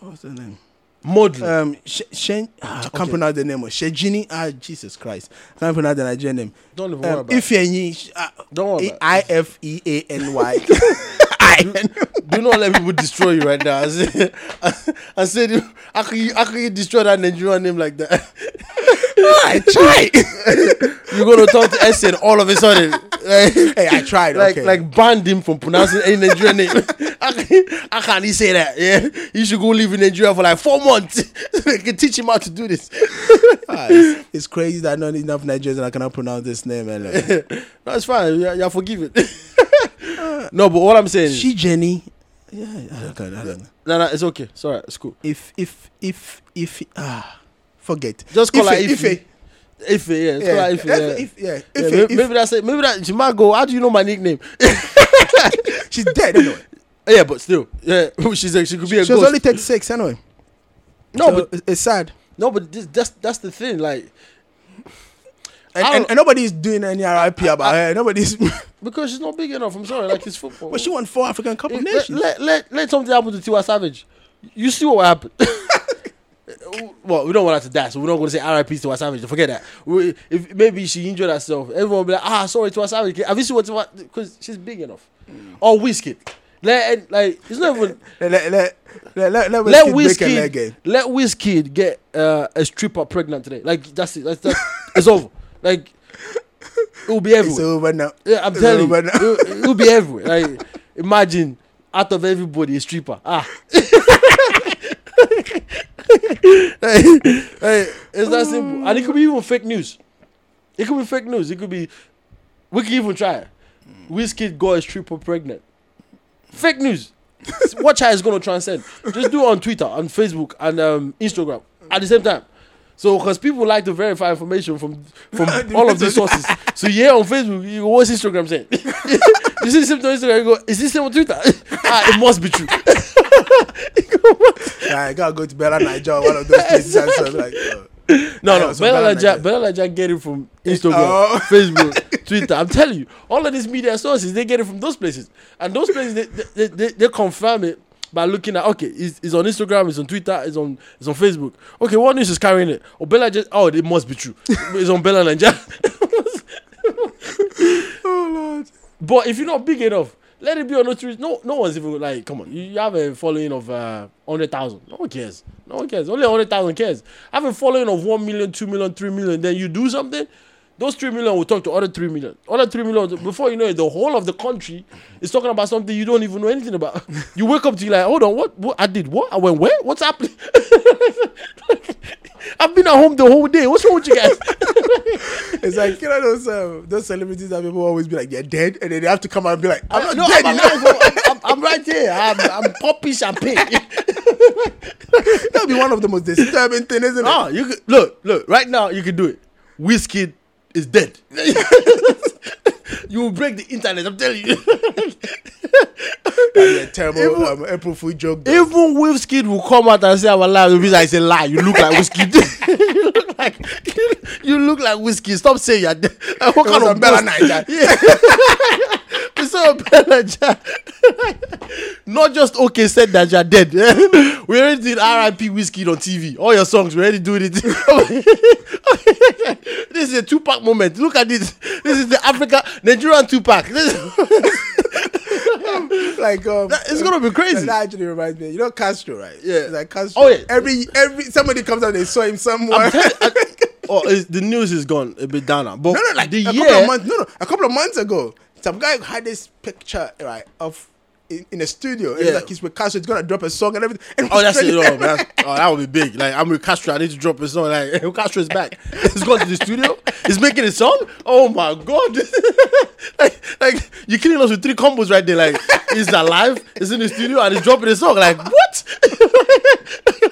what's her name? at? modeling. Um, Sh- Shen. ah, I can't Okay. pronounce the name. Of Shejini. Ah, Jesus Christ, I can't pronounce the Nigerian name. don't even worry Um, about. Ifeanyi. uh, Don't worry about it. I F E A N Y. [LAUGHS] I. do not let people destroy you right now. I said, [LAUGHS] I said, how can you, how can you destroy that Nigerian name like that? [LAUGHS] I tried. You're gonna talk to Essien all of a sudden. Like, hey, I tried. like okay. like banned him from pronouncing any Nigerian name. [LAUGHS] how, can, how can he say that? Yeah, he should go live in Nigeria for like four months. [LAUGHS] they can teach him how to do this. [LAUGHS] Ah, it's, it's crazy that not enough Nigerians I cannot pronounce this name. And, uh, no, it's fine. You're, you're forgiven. no, but what I'm saying she Jenny. Yeah, I don't, I don't no, no, it's okay. Alright. It's cool. If if if if ah, forget. Just call her Ife, Ife. Ife. If yeah, it's Yeah, called like Ife, yeah. Ife, Ife, yeah. Yeah, maybe, Ife. maybe that's it. Maybe that she might go. How do you know my nickname? [LAUGHS] She's dead anyway. [LAUGHS] yeah, but still, yeah, [LAUGHS] she's like she could be a She was only 36 anyway. no, So but it's- sad. no, but this, that's that's the thing. Like And, and, and nobody's doing any RIP about her. Nobody's. because she's not big enough. I'm sorry. Like it's football. but she won four African Cup of eh, let, Nations. let, let, let something happen to Tiwa Savage. You see what happened. Well, we don't want her to die, so we're not going to say RIP to Savage. Forget that. We, if maybe she injured herself, everyone will be like, ah, sorry, Tiwa Savage. Have you seen what Because she's big enough. Or Wizkid. Let like it's not even [LAUGHS] Let let let let let, let, let Wizkid let Wizkid get uh, a stripper pregnant today. Like that's it. That's, that's it's over. Like it will be everywhere. It's over now. Yeah, I'm It's telling you, over now. it, it will be everywhere. Like, imagine out of everybody a stripper. Ah, [LAUGHS] Hey, hey, it's that simple, and it could be even fake news. It could be fake news. It could be. We could even try it. Wizkid got a stripper pregnant. Fake news. [LAUGHS] Watch how it's gonna transcend. Just do it on Twitter, on Facebook, and um, Instagram at the same time. So, because people like to verify information from from [LAUGHS] all of these sources. So, yeah, on Facebook, you go, what's Instagram saying? [LAUGHS] you see something on Instagram, you go, is this same on Twitter? ah, it must be true. [LAUGHS] Yeah, I gotta go to Bella Niger, one of those places, and so I'm like, oh. No, no, Bella Naija. Bella Naija get it from Instagram, Oh. [LAUGHS] Facebook, Twitter. I'm telling you, all of these media sources, they get it from those places. And those places, they, they, they, they confirm it by looking at, okay, it's, it's on Instagram, it's on Twitter, it's on it's on Facebook. Okay, what news is carrying it? Oh, Bella just, oh, it must be true. It's on Bella Naija. [LAUGHS] oh lord. But if you're not big enough, let it be on notorious. No, no one's even like, come on, you, have a following of uh, hundred thousand. No one cares. No one cares. Only hundred thousand cares. Have a following of one million, two million, three million. Then you do something. Those three million will talk to other three million. Other three million. Before you know it, the whole of the country is talking about something you don't even know anything about. [LAUGHS] You wake up to you like, hold on, what? What I did? What? I went where? What's happening? [LAUGHS] I've been at home the whole day. What's wrong with you guys? [LAUGHS] It's like you know those um, those celebrities that people always be like they're dead, and then they have to come out and be like, I'm not no, dead. I'm, you know? alive. I'm, I'm, I'm right here. I'm, I'm popping champagne. That'd be one of the most disturbing things, isn't it? No, you could look, look. Right now, you could do it. Wizkid is dead. [LAUGHS] you will break the internet. I'm telling you. [LAUGHS] That'd be a terrible Even- um, April Fool joke. though. Even Wizkid will come out and say I'm alive. It'll be like it's a lie. You look like Wizkid. [LAUGHS] you look like you look like Wizkid. Stop saying you're dead. [LAUGHS] What It kind of Bella? Niger. [LAUGHS] Yeah. it's so Bella Ja- Not just okay said that you're dead. we already did RIP Wizkid on TV. All your songs, we already doing it. this is a Tupac moment. Look at this. This is the Africa Nigerian Tupac. This is, [LAUGHS] like um, That- it's gonna be crazy. That actually reminds me. You know Castro, right? Yeah. It's like Castro. Oh, yeah. Every every somebody comes out, they saw him somewhere. Telling- I- [LAUGHS] oh, the news is gone a bit down now. But no, no, like the a year. couple of months. No, no, a couple of months ago, some guy had this picture right of in, in a studio. It's Yeah. like he's with Castro. He's gonna drop a song and everything. And Oh, that's it. [LAUGHS] Oh, that's, oh, that would be big. Like, I'm with Castro. I need to drop a song. Like, [LAUGHS] Castro is back. he's going to the studio. He's making a song. Oh my god! [LAUGHS] like, like you're killing us with three combos right there. Like, he's alive. He's in the studio and he's dropping a song. Like, what?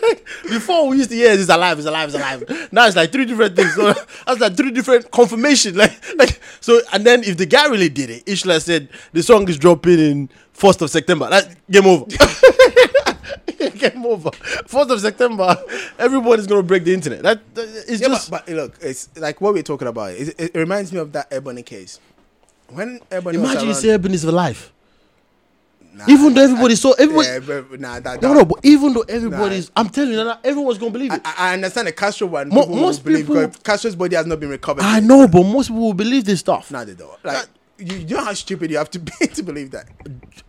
[LAUGHS] Before we used to hear he's alive, he's alive, he's alive. Now it's like three different things. So [LAUGHS] that's like three different confirmation. Like, like so. And then if the guy really did it, Ishla said the song is dropping in first of September. That game over. [LAUGHS] game over. First of September, everybody's gonna break the internet. That, that it's Yeah, just but, but look, it's like what we're talking about. It, it reminds me of that Ebony case. When Ebony imagine you say Eben is alive. Nah, Even though everybody saw everybody. yeah, but, nah, that, No, that- no, but even though everybody's, I'm telling you, now, everyone's gonna believe it. I, I understand the Castro one. Mo- people most believe people- Castro's body has not been recovered. I yet. know, but most people will believe this stuff. Nah, they don't. Like you, you know how stupid you have to [LAUGHS] be to believe that.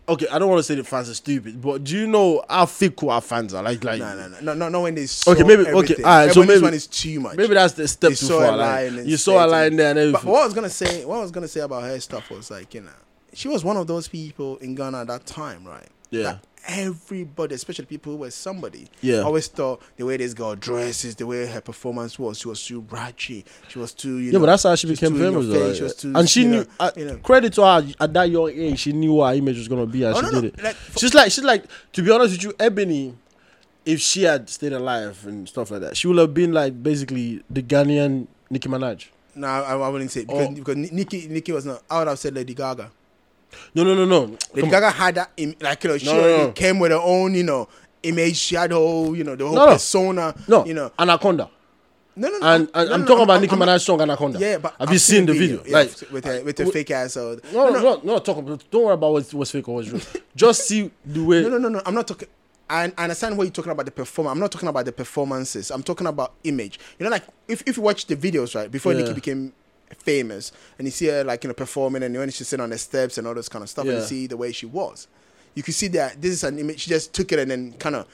Okay, I don't want to say the fans are stupid, but do you know how fickle our fans are? Like, like, No, no, no, no, no, no. When they saw Okay, maybe- okay, everything. alright, so maybe- one is too much. maybe that's the step They too far. Like, you saw a said lie it. in there and everything. But what I was gonna say, what I was gonna say about her stuff was like, you know, she was one of those people in Ghana at that time, right? Yeah. That everybody, especially people who were somebody, Yeah. always thought the way this girl dresses, the way her performance was, she was too ratchet, she was too, you yeah, know. but that's how she became too in your famous, face, though. she was too, and she knew. know, uh, you know. Credit to her at that young age, she knew what her image was gonna be, and Oh, she no, did no, it. like, she's like, she's like, to be honest with you, Ebony. If she had stayed alive and stuff like that, she would have been like basically the Ghanaian Nicki Minaj. No, I, I wouldn't say because, Oh. because Nicki, Nicki was not. I would have said Lady Gaga. No, no, no, no. Lady Come on. Gaga had that, im- like you know, she No, no, no. came with her own, you know, image. She had whole, you know, the whole No, no. persona. No, you know, Anaconda. no, no, no. And, and no, I'm no, talking about Nicki I'm- Minaj's song Anaconda. Yeah, but have I've you seen the video? yeah, like, with her with her w- fake ass. Or, no, no, no, no, talk about. Don't worry about what's, what's fake or what's real. Just see the way. no, no, no, no. I'm not talking. I, I understand what you're talking about the performance. I'm not talking about the performances. I'm talking about image. You know, like if, if you watch the videos, right, before Yeah. Nicki became famous, and you see her like you know performing, and when she's sitting on the steps and all this kind of stuff, and you see the way she was, you can see that this is an image. She just took it and then kind of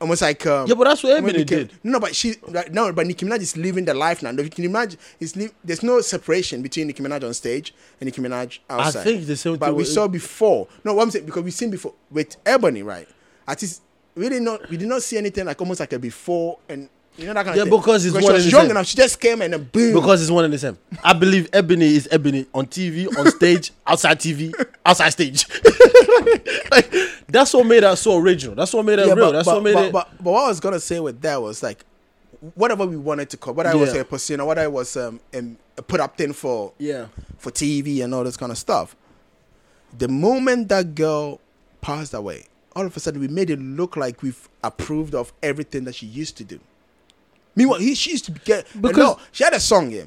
almost like um, Yeah, but that's what Ebony did. No, but she like, no, but Nicki Minaj is living the life now. Nicki Minaj is li- there's no separation between Nicki Minaj on stage and Nicki Minaj outside. I think the same But we saw before. No, what I'm saying because we've seen before with Ebony, right? At least we did not we did not see anything like almost like a before and you know that kind Yeah, of thing. because it's one was and the young same. enough. She just came and then boom. Because it's one and the same. I believe Ebony is Ebony on TV, on stage, [LAUGHS] outside TV, outside stage. [LAUGHS] like, that's what made her so original. That's what made her Yeah, real. but, that's but, what made but, it. But, but what I was gonna say with that was like, whatever we wanted to call, whether I was Yeah. a persona, whether it was um, um, a put up thing for yeah. for TV and all this kind of stuff. The moment that girl passed away, all of a sudden we made it look like we've approved of everything that she used to do. Meanwhile, he, she used to get Because- because she had a song. Yeah,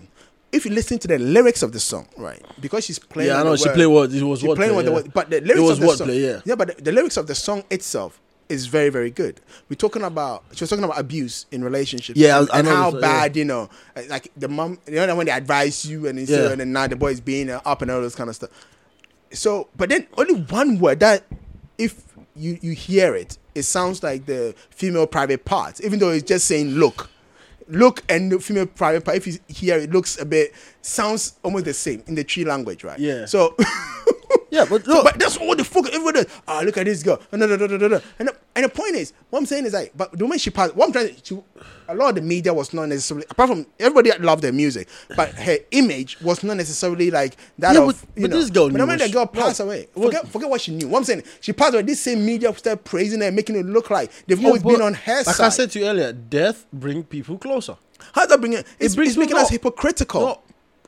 if you listen to the lyrics of the song, right, because she's playing. Yeah, I know. the She played what? It was she what? playing the yeah. word, but the lyrics was of the song, wordplay, yeah. yeah, but the, the lyrics of the song itself is very, very good. We're talking about she was talking about abuse in relationships, Yeah, I- and, I and know how this, yeah. bad you know, like the mom, you know, when they advise you and Yeah. and then now the boy is being up and all this kind of stuff. So, but then only one word that if you you hear it, it sounds like the female private part, even though it's just saying look. Look and the female private part. If you hear it, looks a bit sounds almost the same in the Twi language, right? Yeah. So [LAUGHS] Yeah, but So, look, but that's all the fuck everybody does. Ah, look at this girl. And, the, and the point is, what I'm saying is like, but the moment she passed, what I'm trying to, a lot of the media was not necessarily, apart from everybody loved her music, but [SIGHS] her image was not necessarily like that Yeah, of, but- you but know. this girl but the moment that girl passed no, away, what- forget, forget what she knew. What I'm saying, she passed away. This same media started praising her, making it look like they've yeah, always been on her like side. I said to you earlier, death bring people closer. How does that bring it? It's, brings it's making people- us hypocritical. No,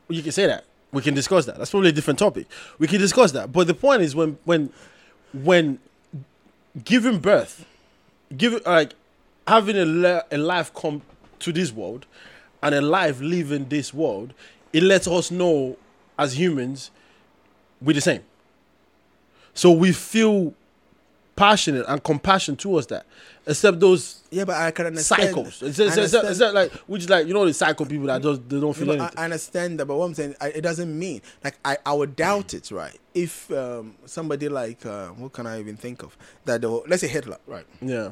you can say that. We can discuss that. That's probably a different topic. We can discuss that. But the point is when when when giving birth, giving like having a, li- a life come to this world and a life leaving this world, it lets us know as humans we're the same. So we feel passionate and compassion towards that. Except those Yeah, but I can understand. psychos. It's, it's, understand. it's not like which is like you know the psycho people that just they don't feel No, anything. I, I understand that, but what I'm saying, I, it doesn't mean like I, I would doubt it, right? If um, somebody like uh, what can I even think of that the let's say Hitler, right? yeah.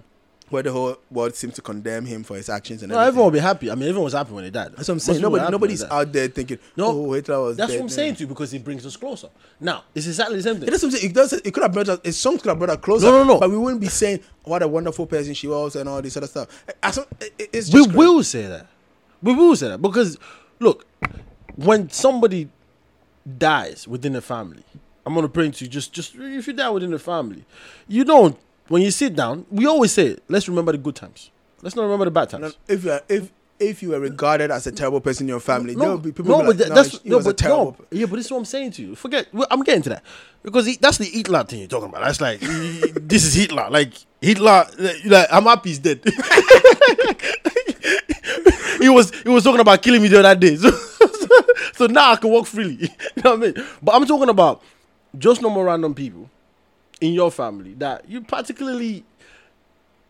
Where the whole world seems to condemn him for his actions and No, everything. everyone will be happy. I mean, everyone was happy when he died. That's what I'm saying. Nobody, nobody's when they died. out there thinking, No, "Oh, Hitler was." That's dead. what I'm saying to you because it brings us closer. Now, it's exactly the same thing. It, doesn't say, it, does, it could have brought us. His songs could have brought us closer. No, no, no. But we wouldn't be saying what a wonderful person she was and all this other stuff. It's just we crazy. will say that. We will say that because, look, when somebody dies within a family, I'm gonna bring to you just, just if you die within a family, you don't. When you sit down, we always say, let's remember the good times. Let's not remember the bad times. No, if you are, if if you were regarded as a terrible person in your family, No, would be people no, but like, that- no, that's no, but terrible. no, yeah, but this is what I'm saying to you. Forget, well, I'm getting to that because he, that's the Hitler thing you're talking about. That's like [LAUGHS] this is Hitler. Like Hitler, like, I'm happy he's dead. [LAUGHS] he was he was talking about killing me the other day, [LAUGHS] so, so now I can walk freely. You know what I mean? But I'm talking about just normal random people in your family that you particularly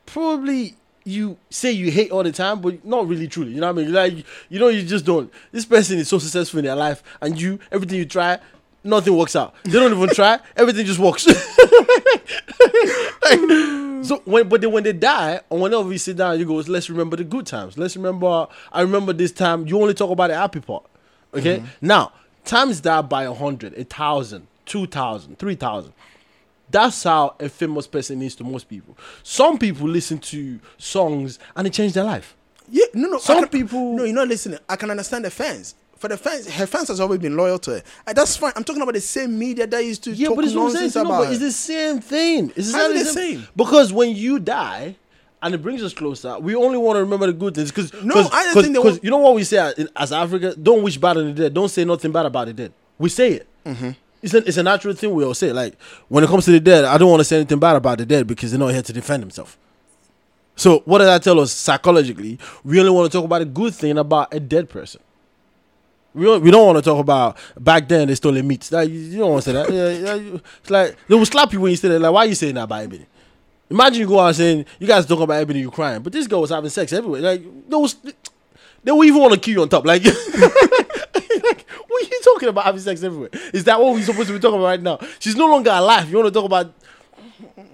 probably you say you hate all the time, but not really truly. You know what I mean? Like you know, you just don't. This person is so successful in their life, and you everything you try, nothing works out. They don't even try, [LAUGHS] everything just works. Like, [LAUGHS] so when but then when they die, or whenever we sit down, you go, let's remember the good times. Let's remember. I remember this time. You only talk about the happy part. Okay. Mm-hmm. Now times that by a hundred, a thousand, two thousand, three thousand. That's how a famous person is to most people. Some people listen to songs and it changed their life. Yeah, no, no. Some can, people- No, you're not listening. I can understand the fans. For the fans, her fans has always been loyal to her. And that's fine. I'm talking about the same media that used to Yeah, talk but it's what I'm saying. nonsense about but it's the same thing. It's exactly the same. same? Because when you die, and it brings us closer, we only want to remember the good things. Because No, I think they because want- you know what we say as, as Africa: don't wish bad on the dead. Don't say nothing bad about the dead. We say it. Mm-hmm. It's a, it's a natural thing we all say. Like when it comes to the dead, I don't want to say anything bad about the dead because they're not here to defend themselves. So what does that tell us psychologically? We only want to talk about a good thing about a dead person. We don't, we don't want to talk about back then they stole the meat. Like, you, don't want to say that. Yeah, yeah, it's like they will slap you when you say that. Like, why are you saying that about Ebony? Imagine you go out saying you guys talk about Ebony, you crying, but this girl was having sex everywhere. Like those, they will even want to kill you on top. Like, [LAUGHS] [LAUGHS] like, what are you talking about having sex everywhere? Is that what we're supposed to be talking about right now? She's no longer alive. You want to talk about?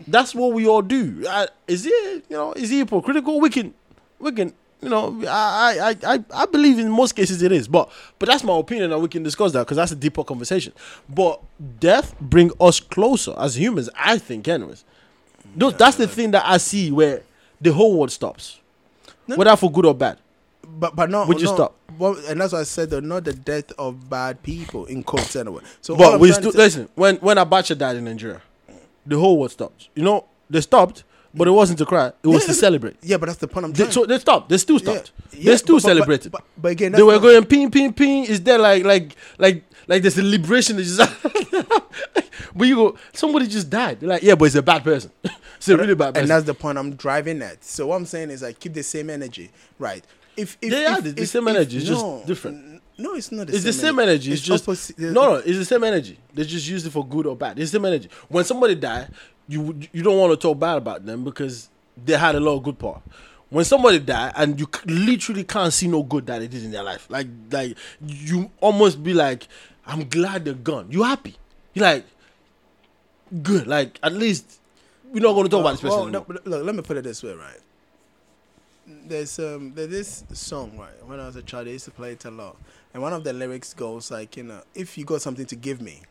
That's what we all do. Uh, is it you know? Is it hypocritical? We can, we can. You know, I, I, I, I believe in most cases it is, but but that's my opinion, and we can discuss that because that's a deeper conversation. But death bring us closer as humans, I think, anyways. Those, that's the thing that I see where the whole world stops, No. whether for good or bad. But but not Would you not- stop? Well, and that's why I said though, not the death of bad people in quotes anyway. So But we still listen. When when Abacha died in Nigeria, the whole world stopped. You know, they stopped, but it wasn't to cry. It was Yeah, to celebrate. Yeah, but that's the point I'm They, so they stopped. They still stopped. yeah, they still but- but- celebrated. But, but again, they were going ping ping ping. Is there like like like like there's a liberation? That just [LAUGHS] but you go somebody just died. They're like yeah, but it's a bad person. [LAUGHS] it's a really bad person. and that's the point I'm driving at. So what I'm saying is like keep the same energy, right? If, if They if, are the- the if- same energy, it's just different. No, it's not. The It's same the same energy. It's, just opposite- no, no. It's the same energy. They just use it for good or bad. It's the same energy. When somebody die, you you don't want to talk bad about them because they had a lot of good part. When somebody die and you literally can't see no good that they did in their life, like like you almost be like, I'm glad they're gone. You happy? You like good? Like at least we're not going to talk about this person. Well, no, look, let me put it this way, right? There's um there's this song, right? When I was a child, I used to play it a lot, and one of the lyrics goes like, you know, if you got something to give me,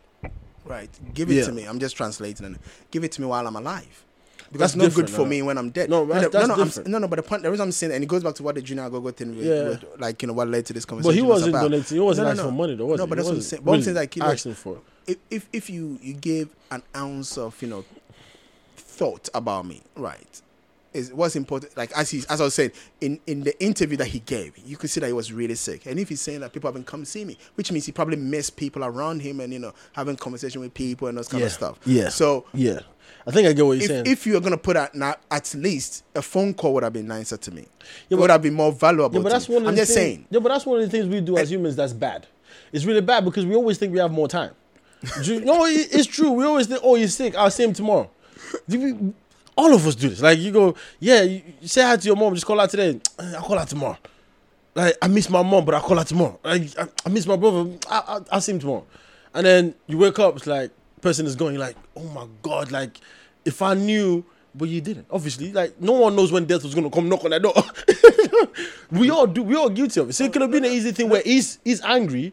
right, give it Yeah. to me. I'm just translating and give it to me while I'm alive. That's Because it's not good for no. me when I'm dead. No, that's- no, that's no, I'm, no, no. But the point, the reason I'm saying, and it goes back to what the Junior Agogo thing, with, Yeah. with, like you know, what led to this conversation. but he was wasn't about. donating. He wasn't No, no, asking no. for money, though. Was No, but that's what I'm saying. But I'm saying, like, you know, asking for if, if if you you give an ounce of you know thought about me, right? Is what's important. Like as he as I was saying in in the interview that he gave, you could see that he was really sick. And if he's saying that people haven't come see me, which means he probably missed people around him and you know having conversation with people and those kind of stuff. Yeah. So Yeah, I think I get what you're if, saying. if you're gonna put out now, at least a phone call would have been nicer to me. Yeah, it would have been more valuable. Yeah, but that's one of I'm the just things, saying. Yeah, but that's one of the things we do as eh. humans that's bad. It's really bad because we always think we have more time. You know, it's true. We always think, oh, you're sick. I'll see him tomorrow. All of us do this. Like you go, yeah, you, say hi to your mom. Just call her today. [TSK] I'll call her tomorrow. Like I miss my mom, but I'll call her tomorrow. Like I, I miss my brother. I, I, I'll see him tomorrow. And then you wake up, it's like person is going. Like, oh my god, like if I knew. But you didn't, obviously. Like no one knows when death was gonna come knock on that door. [LAUGHS] we all do. We all guilty of it. So it could have been an easy thing where he's he's angry,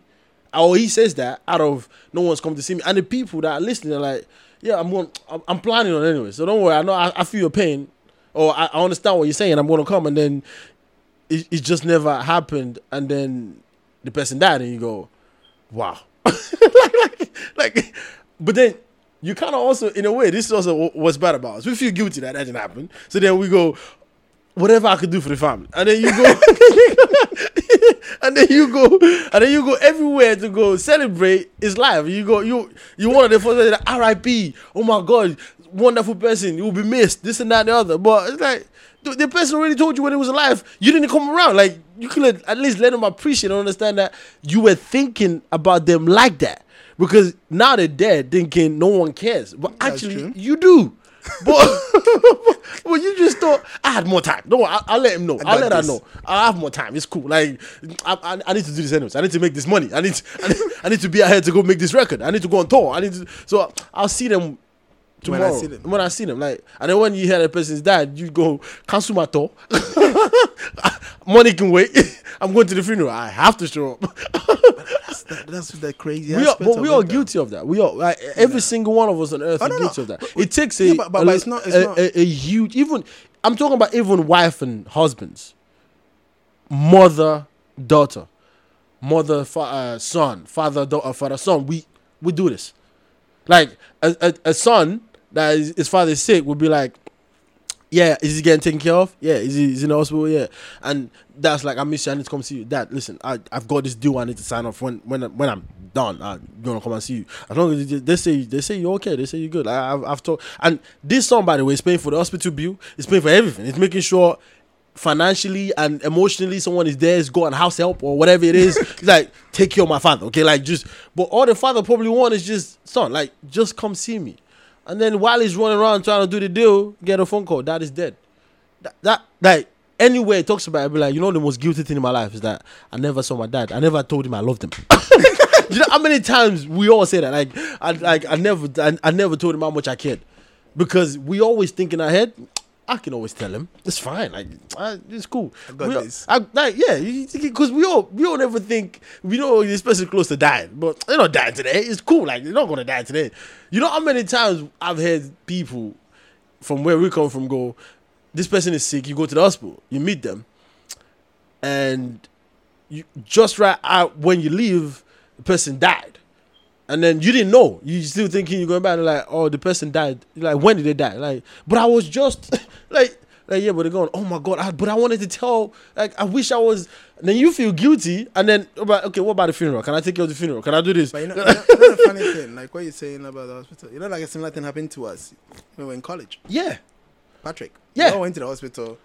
or he says that out of no one's come to see me, and the people that are listening are like, yeah, I'm going. I'm, planning on it anyway. So don't worry. I know. I, I feel your pain, or I, I understand what you're saying. I'm gonna come, and then it, it just never happened, and then the person died, and you go, wow, [LAUGHS] like, like, like, but then you kind of also, in a way, this is also what's bad about us. We feel guilty that that didn't happen, so then we go, whatever I could do for the family, and then you go, [LAUGHS] [LAUGHS] [LAUGHS] and then you go, and then you go everywhere to go celebrate his life. You go, you you one of the first that R.I.P. Oh my God, wonderful person. You will be missed. This and that and the other. But it's like the, the person already told you when he was alive. You didn't come around. Like you could at least let them appreciate and understand that you were thinking about them like that. Because now they're dead, thinking no one cares. But That's actually, true. you do. But, [LAUGHS] but you just thought I had more time. No, I, I'll let him know. I I'll let her know. I have more time. It's cool. Like I, I, I need to do this anyways. I need to make this money. I need, to, I need I need to be ahead to go make this record. I need to go on tour. I need to. So I'll see them When I tomorrow. see them. When I see them, like, and then when you hear the person's dad, you go cancel my tour. [LAUGHS] Money can wait. [LAUGHS] I'm going to the funeral. I have to show up. That's, that, that's the crazy. we are, but we are guilty of that. We are like every single one of us on earth Oh, are no, no. guilty of that. But- It takes a, Yeah, but- but- a, but it's not- it's a, not- a- a huge even. I'm talking about even wife and husbands, mother, daughter, mother, fa- uh, son, father, daughter, father, son. We we do this. Like a, a, a son that is, his father is sick would be like, yeah, is he getting taken care of? Yeah, is he is he in the hospital? Yeah, and that's like I miss you. I need to come see you. Dad, listen, I I've got this deal. I need to sign off when when when I'm done. I'm gonna come and see you. As long as they say they say you're okay, they say you're good. I, I've I've told and this song by the way is paying for the hospital bill. It's paying for everything. It's making sure financially and emotionally someone is there is go on house help or whatever it is It's [LAUGHS] like take care of my father okay like just but all the father probably want is just son like just come see me And then while he's running around trying to do the deal, get a phone call. Dad is dead. That, that like anywhere he talks about it, I'll be like, you know, the most guilty thing in my life is that I never saw my dad. I never told him I loved him. [LAUGHS] you know how many times we all say that? Like, I like I never I, I never told him how much I cared because we always think in our head. I can always tell him it's fine. Like uh, it's cool. I got we all- this. I, like yeah, because we all we all never think we know this person close to dying, but they're not dying today. It's cool. Like they're not gonna die today. You know how many times I've heard people from where we come from go, this person is sick. You go to the hospital, you meet them, and you just right out when you leave, the person died. And then you didn't know. You still thinking you're going back like, oh, the person died. Like, when did they die? Like, but I was just [LAUGHS] like, like yeah, but they're going, oh my god, I, but I wanted to tell. Like, I wish I was. And then you feel guilty, and then about okay, what about the funeral? Can I take you to the funeral? Can I do this? But you know, you know, you know the funny [LAUGHS] thing, like what you're saying about the hospital. You know, like a similar thing happened to us when we were in college. yeah, Patrick. Yeah. We all went to the hospital.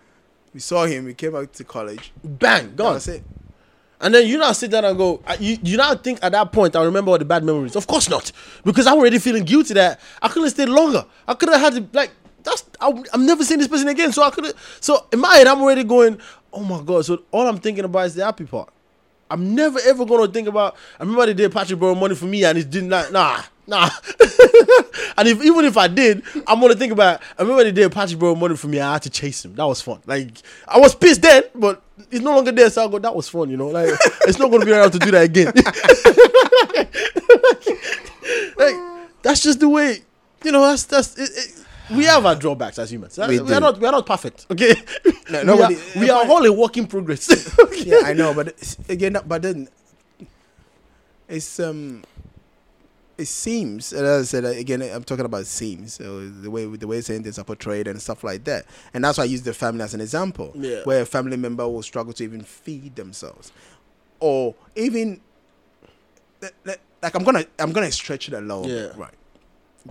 We saw him. We came back to college. bang, gone. was it. And then you now sit down and go, you, you now think at that point, I remember all the bad memories. Of course not. Because I'm already feeling guilty that I could have stayed longer. I could have had to, like, that's, I, I'm never seeing this person again. So I could have, so in my head, I'm already going, oh my God. So all I'm thinking about is the happy part. I'm never ever to think about, I remember they did Patrick borrow money for me and it didn't, like, nah, nah. [LAUGHS] and if even if I did, I'm to think about, I remember they did Patrick borrow money for me I had to chase him. That was fun. Like, I was pissed then, but it's no longer there. So I go, that was fun, you know? Like, [LAUGHS] it's not to be around to do that again. [LAUGHS] like, that's just the way, you know, that's, that's, it, it, we have our drawbacks as humans. We, we are not, we are not perfect, okay? [LAUGHS] No, we, nobody- are, we are all a work in progress. [LAUGHS] [LAUGHS] yeah, I know, but again, but then it's um, it seems, and as I said again, I'm talking about seems, so the way the way things are portrayed and stuff like that, and that's why I use the family as an example, Yeah. where a family member will struggle to even feed themselves, or even like- I'm gonna I'm gonna stretch it a little Yeah. bit, right?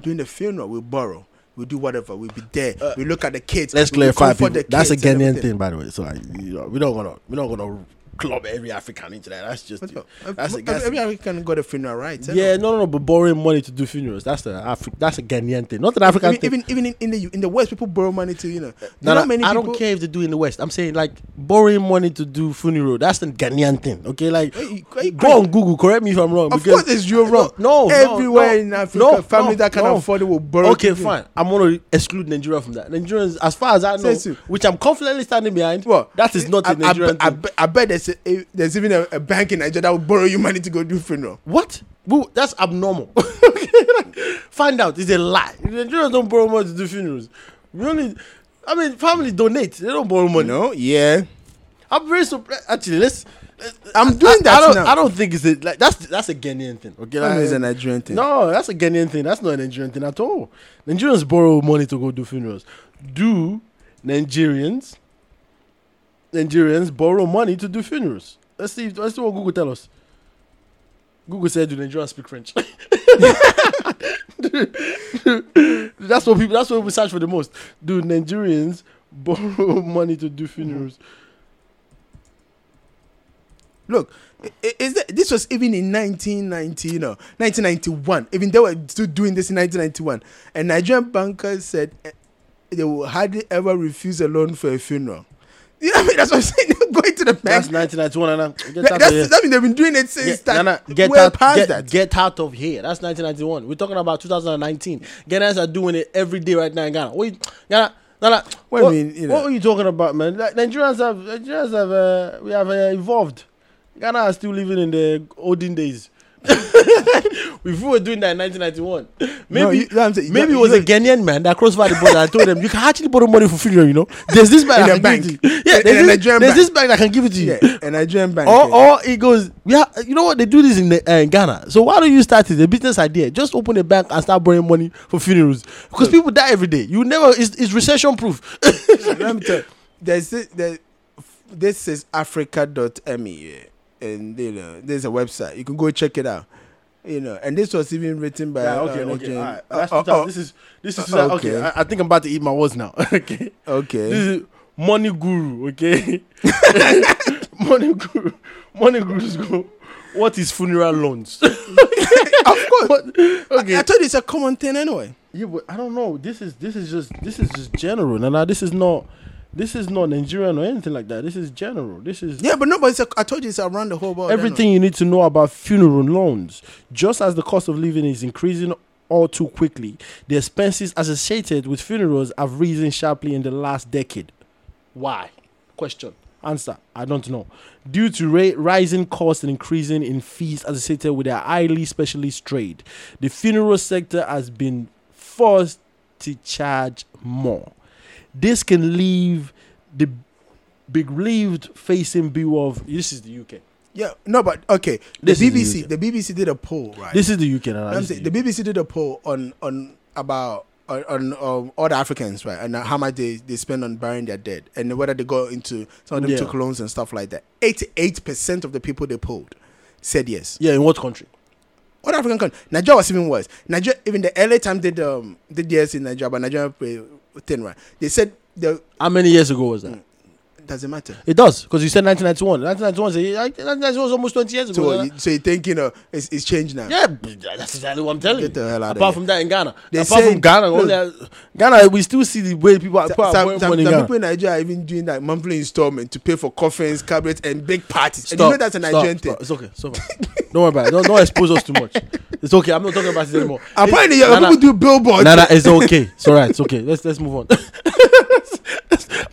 During the funeral, we'll borrow. We'll do whatever. We'll be there. Uh, we look at the kids. Let's clarify. People. That's a Ghanaian thing, by the way. So I, you know, we don't gonna we're not gonna club every African into that. That's just What's up? Uh, that's a, Every that's African got a funeral, right? Eh? yeah, no, no, no. But borrowing money to do funerals. That's the Afri- That's a Ghanaian thing, not an African even, thing. even even in, in the in the West, people borrow money to you know. Do you No, no, many I people, don't care if they do in the West. I'm saying like borrowing money to do funeral. That's the Ghanaian thing. Okay, like Hey, you- hey, go on Google. Correct me if I'm wrong. Of because- course, it's you're wrong. No, no, everywhere no, in Africa, no, families no, that can no. afford it will borrow. Okay, to- fine. I'm gonna exclude Nigeria from that. Nigerians, as far as I know, which I'm confidently standing behind, What? that is not I, a Nigerian I, I, thing. bet- I bet there's a, eh, there's even a, a bank in Nigeria that will borrow you money to go do funeral. What? That's abnormal. [LAUGHS] Find out. It's a lie. Nigerians don't borrow money to do funerals. We only, I mean, families donate. They don't borrow money. No, yeah, I'm very surprised. Actually, let's. Eh, I'm doing I, that I don't, now. I don't think it's a, like that's that's a Ghanaian thing. Okay, That like, is a Nigerian thing. No, that's a Ghanaian thing. That's not a Nigerian thing at all. Nigerians borrow money to go do funerals. Do Nigerians Nigerians borrow money to do funerals? Let's see. Let's see what Google tell us. Google said, "Do Nigerians speak French?" [LAUGHS] that's what people. That's what we search for the most. Do Nigerians borrow [LAUGHS] money to do funerals? Look, is that, this was even in 1990, you know, 1991. Even they were still doing this in 1991. And Nigerian bankers said eh, they will hardly ever refuse a loan for a funeral. You know what I mean? That's what I'm saying. [LAUGHS] Going to the bank. That's 1991. And uh, get that's, here. that mean they've been doing it since Get, that. Nana, get we're out, past get, that. get out of here. That's 1991. We're talking about 2019. Ghanaians are doing it every day right now in Ghana. What you, Ghana, Nana, What what, I mean, you know. what are you talking about, man? Like, Nigerians have, Nigerians have, uh, we have uh, evolved. Ghana is still living in the olden days. [LAUGHS] if we were doing that in 1991, maybe No, you- you know what I'm saying? maybe it was a Ghanaian man that crossed by the border. I told them you can actually borrow money for funeral. You know, there's this bank In a bank. it to you. Yeah, In- in there's, a this, there's bank. this bank that can give it to you. yeah, a Nigerian bank. Or, yeah. or it goes, yeah, you know what? They do this in, the, uh, in Ghana. So why don't you start it? A business idea. Just open a bank and start borrowing money for funerals. Because people die every day. You never, it's, it's recession proof. Let me tell you, there's this, there, this is africa.me yeah, and you know there's a website you can go check it out you know and this was even written by uh, Nigerian- All right. uh, That's uh, 2000 uh, this is, this is, uh, okay. okay. I, I think I'm about to eat my words now. [LAUGHS] okay. okay This is money guru, okay? [LAUGHS] money guru. Money gurus go, what is funeral loans? [LAUGHS] of course What- okay. I, I told you it's a common thing anyway Yeah, but I don't know. This is this is just this is just general. Nah, nah, this is not this is not Nigerian or anything like that. This is general. This is Yeah, but no, but it's a, I told you it's around the whole world. everything you need to know about funeral loans. Just as the cost of living is increasing all too quickly, the expenses associated with funerals have risen sharply in the last decade. Why? Question. Answer. I don't know. Due to ra- rising costs and increasing in fees associated with a highly specialist trade, the funeral sector has been forced to charge more. This can leave the big relieved facing bill of this is the UK. Yeah, no, but okay. The This BBC, the the BBC did a poll, right? This is the UK. Nah, I'm saying, the BBC did a poll on on about on, on um, all the Africans, right, and how much they, they spend on burying their dead, and whether they go into some of them Yeah. took loans and stuff like that. Eighty eight percent of the people they polled said yes. yeah, in what country? What African country? Nigeria was even worse. Nigeria, even the LA Times did um did yes in Nigeria, but Nigeria thing right. They said the How many years ago was that? Mm. Doesn't matter. It does because you said 1991. 1991 is 1991 was almost 20 years ago. So you, so you think you know it's, it's changed now? yeah, that's exactly what I'm telling Get you. the hell out Apart from that, in Ghana, They apart say- from Ghana, only, uh, Ghana, we still see the way people are Some, people some, some people in Nigeria are even doing that monthly installment to pay for coffins, cabinets, and big parties. and Stop, you know that's a stop, Nigerian stop. thing. It's okay. It's okay. don't worry about it. Don't, don't expose us too much. It's okay. I'm not talking about it anymore. Apparently, yeah, people do billboards. Nah, nah, it's okay. It's all right. It's okay. Let's let's move on. [LAUGHS]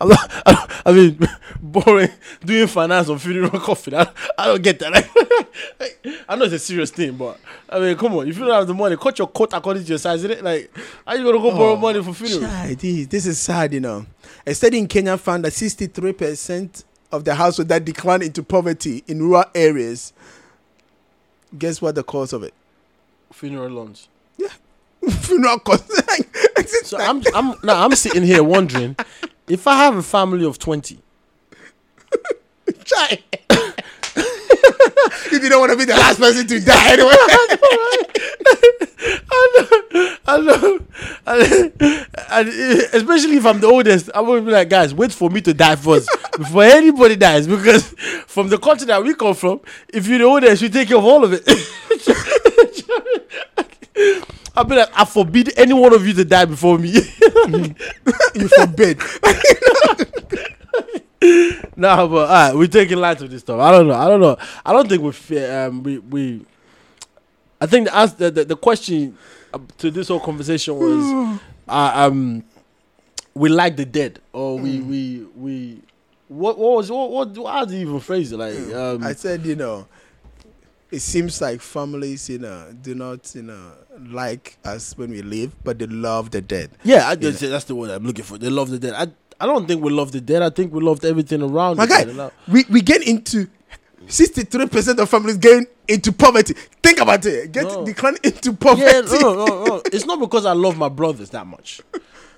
I'm not, [LAUGHS] I, I mean, [LAUGHS] boring doing finance on funeral [LAUGHS] coffin. I, I don't get that. Like, I know it's a serious thing, but I mean, come on. If you don't have the money, cut your coat according to your size, isn't it? Like, how you gonna go borrow oh, money for funeral? Chai, this, this is sad, you know. A study in Kenya found that 63% of the households that declined into poverty in rural areas. Guess what the cause of it? Funeral loans. Yeah. funeral costs. So I'm I'm now I'm sitting here wondering if I have a family of twenty. [LAUGHS] Chai. [COUGHS] if you don't want to be the last person to die anyway. [LAUGHS] [LAUGHS] I know, I know, and eh, especially if I'm the oldest, I'm gonna be like, guys, wait for me to die first before anybody dies, because from the country that we come from, if you're the oldest, you take care of all of it. I'll be like, I forbid any one of you to die before me. you forbid. [LAUGHS] nah, but all right, we're taking light of this stuff. I don't know. I don't know. I don't think we fear. Um, we we. I think the the, the, the question to this whole conversation was, [SIGHS] uh, um, we like the dead, or we we we. What what was what what? How do you even phrase it? Like um, I said, you know, it seems like families, you know, do not, you know, like us when we live, but they love the dead. yeah, I just, that's the word I'm looking for. They love the dead. I I don't think we love the dead. I think we loved everything around. My guy, dead. We, we get into 63% of families getting into poverty. Think about it. Get No. decline into poverty. Yeah, no, no, no. It's not because I love my brothers that much.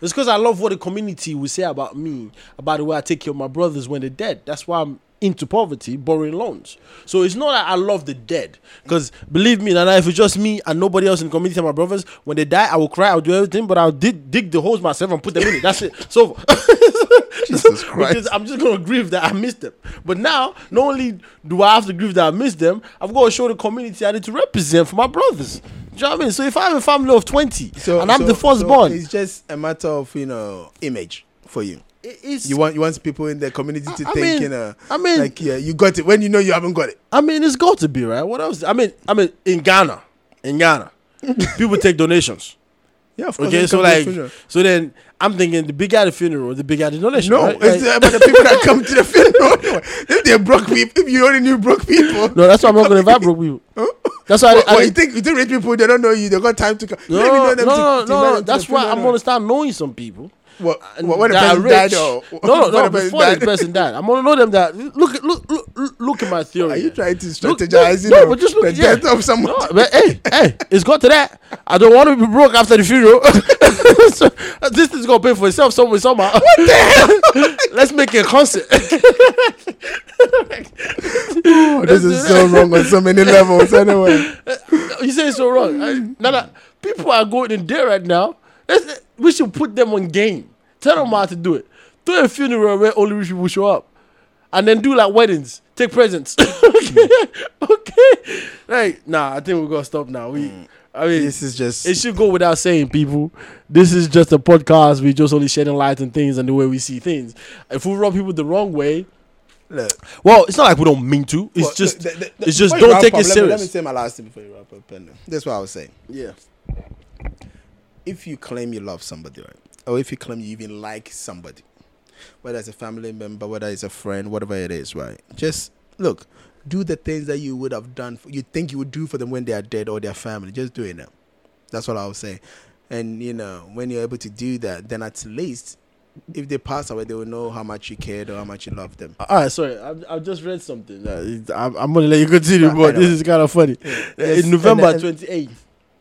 It's because I love what the community will say about me, about the way I take care of my brothers when they're dead. That's why I'm into poverty, borrowing loans. So it's not that I love the dead. Because believe me, Nana, if it's just me and nobody else in the community and my brothers, when they die, I will cry, I'll do everything, but I'll dig, dig the holes myself and put them in it. That's it. So [LAUGHS] Jesus Christ. because I'm just gonna grieve that I missed them. But now, not only do I have to grieve that I missed them, I've got to show the community I need to represent for my brothers. Do you know what I mean? So if I have a family of 20 and I'm so- the so firstborn, it's just a matter of, you know, image for you. It- it's, You want you want people in the community to I think, mean- you know, I mean- like, yeah, you got it when you know you haven't got it. I mean, it's got to be, right? What else? I mean, I mean, in Ghana, in Ghana, [LAUGHS] people take donations. Yeah, of course. Okay, so like, so then I'm thinking the bigger the funeral, the bigger the donation. No, right? it's Like- uh, about the [LAUGHS] people that come to the funeral. [LAUGHS] if they're broke people, if you only knew broke people, no, that's why I'm not going to invite broke people. Oh. That's why I, I, what, you think you think rich people they don't know you? They got time to come. No, don't no, know them no, to- no, to no, That's why I'm going to start knowing some people. What, and what, when the person died, or no, no, [LAUGHS] no. Before the person died, I'm gonna know them. That look, at- look, look, look, look at my theory. Are you trying to Look, strategize? you no, know, but just look the yeah. death of someone. No, but hey, hey, it's got to that. I don't want to be broke after the funeral. [LAUGHS] so, uh, this is gonna pay for itself somewhere somehow. What the [LAUGHS] hell? Let's make it a concert. Oh, this is so wrong on so many levels. Anyway, uh, you say it's so wrong. I, now that people are going in there right now, we should put them on game. Tell them how to do it. Do a funeral where only rich people show up, and then do like weddings. Take presents. [LAUGHS] [LAUGHS] okay, okay. Like, nah, I think we're gonna stop now. We mm. I mean, This is just it should go without saying, people. This is just a podcast. We just only shedding light on things and the way we see things. If we rub people the wrong way, look. well, it's not like we don't mean to. It's Well, just, the- the- the- it's just don't take up, it let me- Let me say my last thing before you wrap up. And that's what I was saying. Yeah. If you claim you love somebody, right, or if you claim you even like somebody, whether it's a family member, whether it's a friend, whatever it is, right? Just look, do the things that you would have done. For, you think you would do for them when they are dead or their family. Just do it now. That's what I would say. And you know, when you're able to do that, then at least if they pass away, they will know how much you cared or how much you loved them. All right, sorry. I've, I've just read something. I'm, I'm going to let you continue, but this is kind of funny. Yes, In November and- 28th,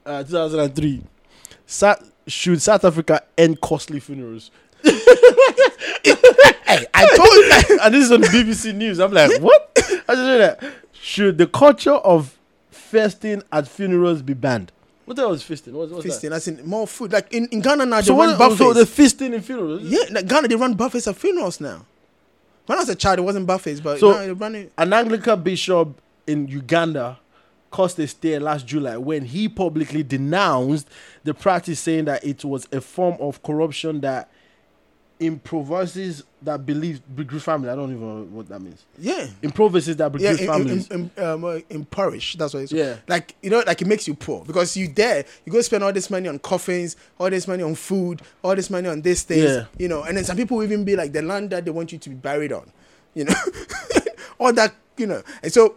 uh, 2003, Sa- should South Africa end costly funerals? [LAUGHS] Hey, I told you. [LAUGHS] and this is on BBC News. I'm like, what? I just read that. Should the culture of feasting at funerals be banned? What the hell is feasting? What's, what's Feasting, that's in more food. Like in, in Ghana now, that? they So, run oh, buffets. so the feasting in funerals? Yeah, like Ghana they run buffets at funerals now. When I was a child, it wasn't buffets, but So- now they're running. An Anglican bishop in Uganda caused a last July when he publicly denounced the practice, saying that it was a form of corruption that improvises that believe bereaved family. I don't even know what that means. Yeah, Improvises that yeah, bereaved in, families. in, in, um, uh, impoverish. That's what it's Yeah. Like you know, like it makes you poor because you there, you go spend all this money on coffins, all this money on food, all this money on these things. Yeah. You know, and then some people even be like the land that they want you to be buried on. You know, [LAUGHS] all that. You know, and so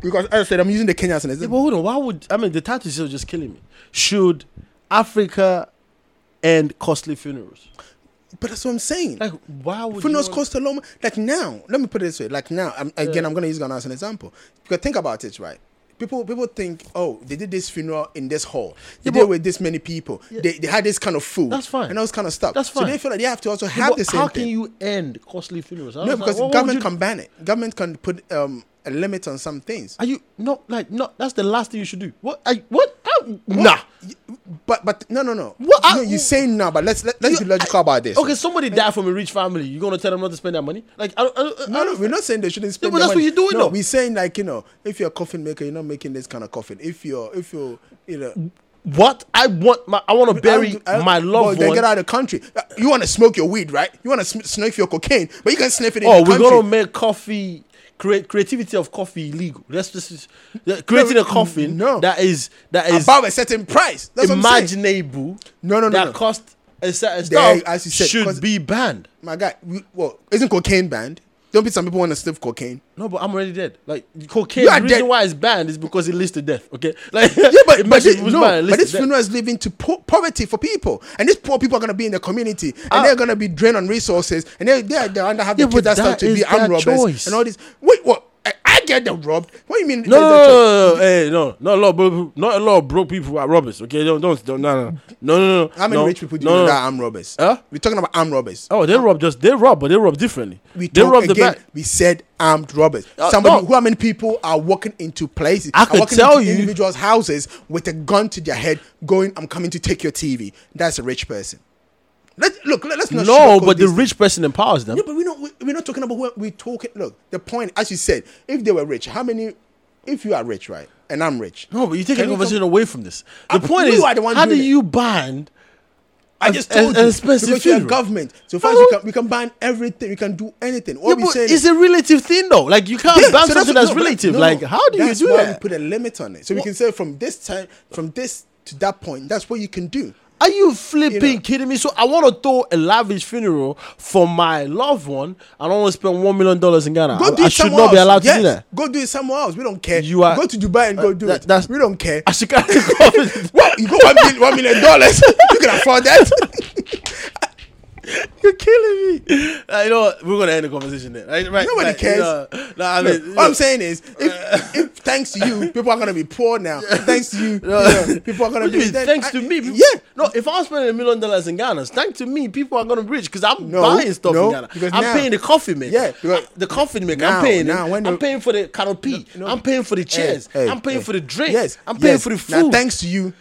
because as I said, I'm using the Kenya as an Yeah, example. but hold on. Why would I mean the title is still just killing me? Should Africa end costly funerals? But that's what I'm saying. Like, why would Funerals you cost a lot. more. Like now, let me put it this way. Like now, I'm, again, Yeah. I'm gonna use Ghana as an example. Because think about it, right? People, people think, oh, they did this funeral in this hall. They Yeah, did it with this many people. They, they had this kind of food. That's fine. And all this kind of stuff. That's fine. So they feel like they have to also Yeah, have the same How thing. can you end costly funerals? I no, because would government you- can ban it. Government can put um, a limit on some things. Are you not like not? That's the last thing you should do. What? Are you, what? How, Nah. But but no no no. What? No, you're saying no, but let's let, let's You- be logical about this. Okay, somebody died from a rich family. You gonna tell them not to spend their money? Like, I, don't- I, don't- I, No, no, we're not saying they shouldn't spend. but their that's money. what you're doing, No, though. we're saying like you know, if you're a coffin maker, you're not making this kind of coffin. If you're, if you're, you know, What? I want my. I want to bury I I my well, loved then one. get out of the country. You want to smoke your weed, right? You want to sm- sniff your cocaine, but you can sniff it in Oh, we're country. gonna make coffee. Create creativity of coffee illegal. That's just creating a coffin no. that is that is above a certain price. That's what I'm saying. imaginable. No, no, no, That no. cost a certain stuff as you said, should be banned. My guy, we, well, isn't cocaine banned? Don't be some people want to sniff cocaine. No, but I'm already dead. Like cocaine. The are reason dead. why it's banned is because it leads to death. Okay, [LAUGHS] like Yeah, but, it but, this, no, mind, it leads but this funeral is leading to po- poverty for people, and these poor people are gonna be in the community, and Ah. they're gonna be drained on resources, and they they they're gonna have Yeah, the kids that start to be armed robbers choice. and all this. Wait, what? Get them robbed. What do you mean? No, no, there's a choice? no, no, no, hey, no, not a lot of broke not a lot of broke people are robbers. Okay, don't, don't, don't no, no, no, no, no. How many no, rich people do no, you know no. that are armed robbers? Huh? We're talking about armed robbers. Oh, they rob just they rob, but they rob differently. We they rob the again. We said armed robbers. Uh, Somebody no. who how many people are walking into places? I could walking tell into you- individuals' houses with a gun to their head, going, "I'm coming to take your TV." That's a rich person. Let look. Let, us not. No, but the rich person empowers them. Yeah, but we're not. We're not talking about what we're talking. Look, the point, as you said, if they were rich, how many? If you are rich, right, and I'm rich, No, but you take a you conversation away from this. The Uh, point you is, are the one how do it. you ban? I a- just a- told an you because you're a government. So far, we can we can ban everything. We can do anything. What Yeah, but saying it's is- a relative thing, though. Like you can't Yeah, ban so something what- that's no, relative. no, like how do you do that? We put a limit on it, so we can say from this time, from this to that point, that's what you can do. Are you flipping You know. kidding me? So I want to throw a lavish funeral for my loved one. I don't want to spend one million dollars in Ghana. Go I, do I it should somewhere not be else. allowed to do that. Go do it somewhere else. We don't care. You are- go to Dubai and go uh, do that- it. that's- we don't care. I should [LAUGHS] of What you go one million, one million dollars? you can afford that? [LAUGHS] [LAUGHS] You're killing me. Uh, you know what? We're gonna end the conversation there. Right? right Nobody cares. No, no, I mean, what I'm saying is, if, [LAUGHS] if thanks to you, people are gonna be poor now. Thanks to you, [LAUGHS] you know, people are gonna be. then thanks I- to me. people- yeah. No, if I'm spending a million dollars in Ghana, thanks to me, people are gonna be rich because I'm No, buying stuff no, in Ghana. I'm now- paying the coffee maker. Yeah, because- the coffee maker. Now- I'm paying. now, when I'm paying for the canopy. No. I'm paying for the chairs. Hey, I'm paying hey. for the drinks. Yes, I'm paying yes. for the Now, food. thanks to you,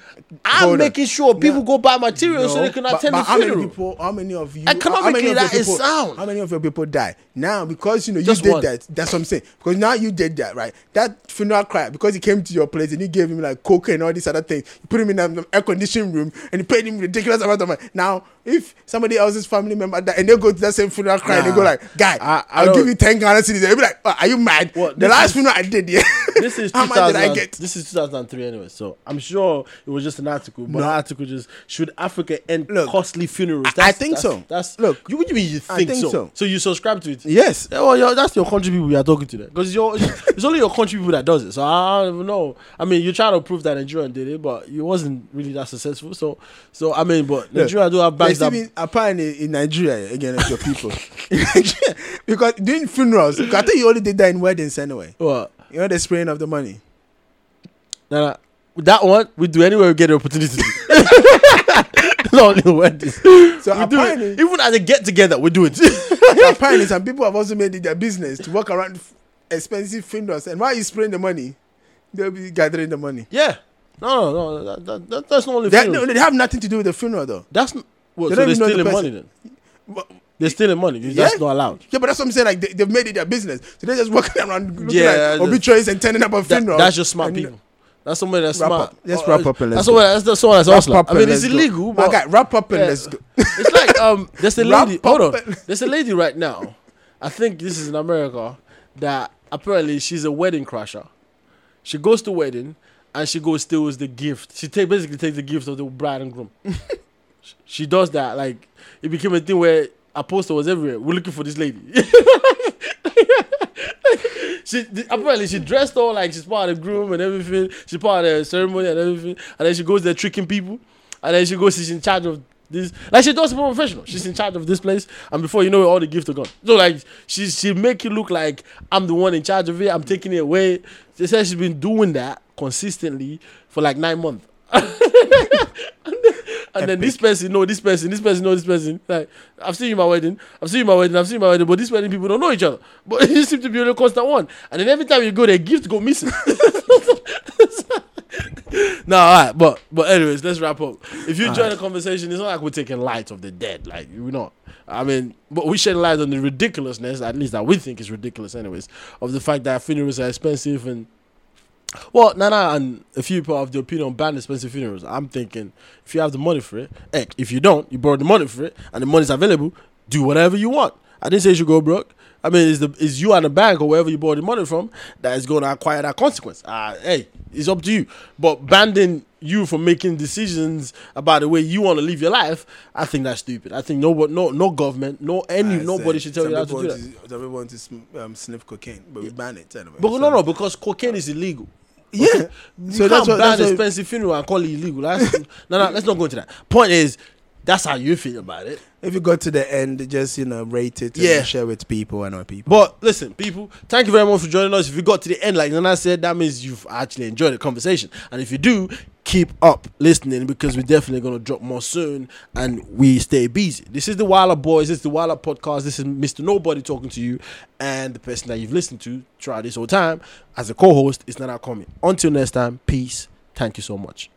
I'm making sure people go buy materials so they can attend the how many funeral. people? How many of of you? Economically, that your is people, sound. How many of your people die now because you know Just you did one. that? That's what I'm saying. Because now you did that, right? That funeral cry because he came to your place and you gave him like coke and all these other things. You put him in an air conditioned room and you paid him ridiculous amount of money. Now, if somebody else's family member die and they go to that same funeral cry and they go like, "Guy, I- I I'll give you ten Ghana cedis," they'll be like, "Oh, "Are you mad? What, the last is- funeral I did, yeah. [LAUGHS] This is [LAUGHS] how much did I get? This is 2003 anyway, so I'm sure it was just an article. But No. the article just should Africa end Look, costly funerals? I- I think that's, so. That's Look, You what do you mean you think, think so? so. So you subscribe to it? Yes, well, you're- that's your country people you are talking to there because your [LAUGHS] it's only your country people that does it. So I don't even know. I mean, you're trying to prove that Nigeria did it, but it wasn't really that successful. So, so I mean, but Look, Nigeria do have banks that be apparently in Nigeria again it's your people. [LAUGHS] because doing funerals, I think you only did that in weddings anyway. what You know the spraying of the money. nah, nah, that one we do anywhere we get the opportunity. [LAUGHS] [LAUGHS] Not only. So we do it. Even at a get together, we do it. [LAUGHS] so apparently, some people have also made it their business to walk around expensive funerals. And while you spraying the money, they'll be gathering the money. yeah. No, no, no. That, that, that, that's not only They, no, they have nothing to do with the funeral though. That's n- well, they so they're know the stealing money then. But- They're stealing money. That's Yeah? not allowed. Yeah, but that's what I'm saying. Like they, they've made it their business. So they're just walking [LAUGHS] around looking Yeah, like obituaries and turning up a That- funeral. that's just smart And, you know, people. That's somebody that's Wrap smart. up. Let's Oh, wrap up and let's that's go. someone that's, that's someone that's Wrap hustler. up I mean, it's go. illegal, but guy, wrap up and Yeah. let's go. [LAUGHS] it's like um, there's a Wrap lady. Hold on, there's a lady right now. I think this is in America that apparently she's a wedding crasher. She goes to wedding and she goes steals the gift. She take basically takes the gift of the bride and groom. [LAUGHS] she does that like it became a thing where a poster was everywhere. We're looking for this lady. [LAUGHS] she apparently she dressed all like she's part of the groom and everything. She's part of the ceremony and everything. And then she goes there tricking people. And then she goes, she's in charge of this. Like she does professional. She's in charge of this place. And before you know it, all the gifts are gone. So like she she make it look like I'm the one in charge of it. I'm taking it away. She said she's been doing that consistently for like nine months. [LAUGHS] And then this person know this person, this person know this person. Like I've seen you my wedding, I've seen you my wedding, I've seen you my wedding, but this wedding people don't know each other. [LAUGHS] But you seem to be on a constant one. And then every time you go, their gift go missing. [LAUGHS] no, all right, but but anyways, let's wrap up. If you join the conversation, it's not like we're taking light of the dead, like we're not. I mean, but we shed light on the ridiculousness, at least that we think is ridiculous, anyways, of the fact that funerals are expensive and well, Nana and a few people have the opinion on ban expensive funerals. I'm thinking if you have the money for it, heck, if you don't, you borrow the money for it, and the money's available, do whatever you want. I didn't say you should go broke. I mean, it's the it's you and the bank or wherever you borrow the money from that is going to acquire that consequence. Uh, hey, it's up to you. But banning you from making decisions about the way you want to live your life, I think that's stupid. I think no, no, no government, no any, I nobody said, should tell you how to do that. Some people want to um, sniff cocaine, but we ban it anyway. But so- no, no, because cocaine is illegal. Yeah. You So can't that's what- ban that's expensive funeral and call it illegal. That's, [LAUGHS] no, no, let's not go into that. Point is, that's how you feel about it. If you got to the end, just you know, rate it and Yeah. share with people and other people. But listen, people, thank you very much for joining us. If you got to the end, like Nana said, that means you've actually enjoyed the conversation. And if you do, keep up listening because we're definitely going to drop more soon and we stay busy. This is the Wilder Boys. This is the Wilder Podcast. This is Mr. Nobody talking to you. And the person that you've listened to throughout this whole time as a co host is Nana Coming. Until next time, peace. Thank you so much.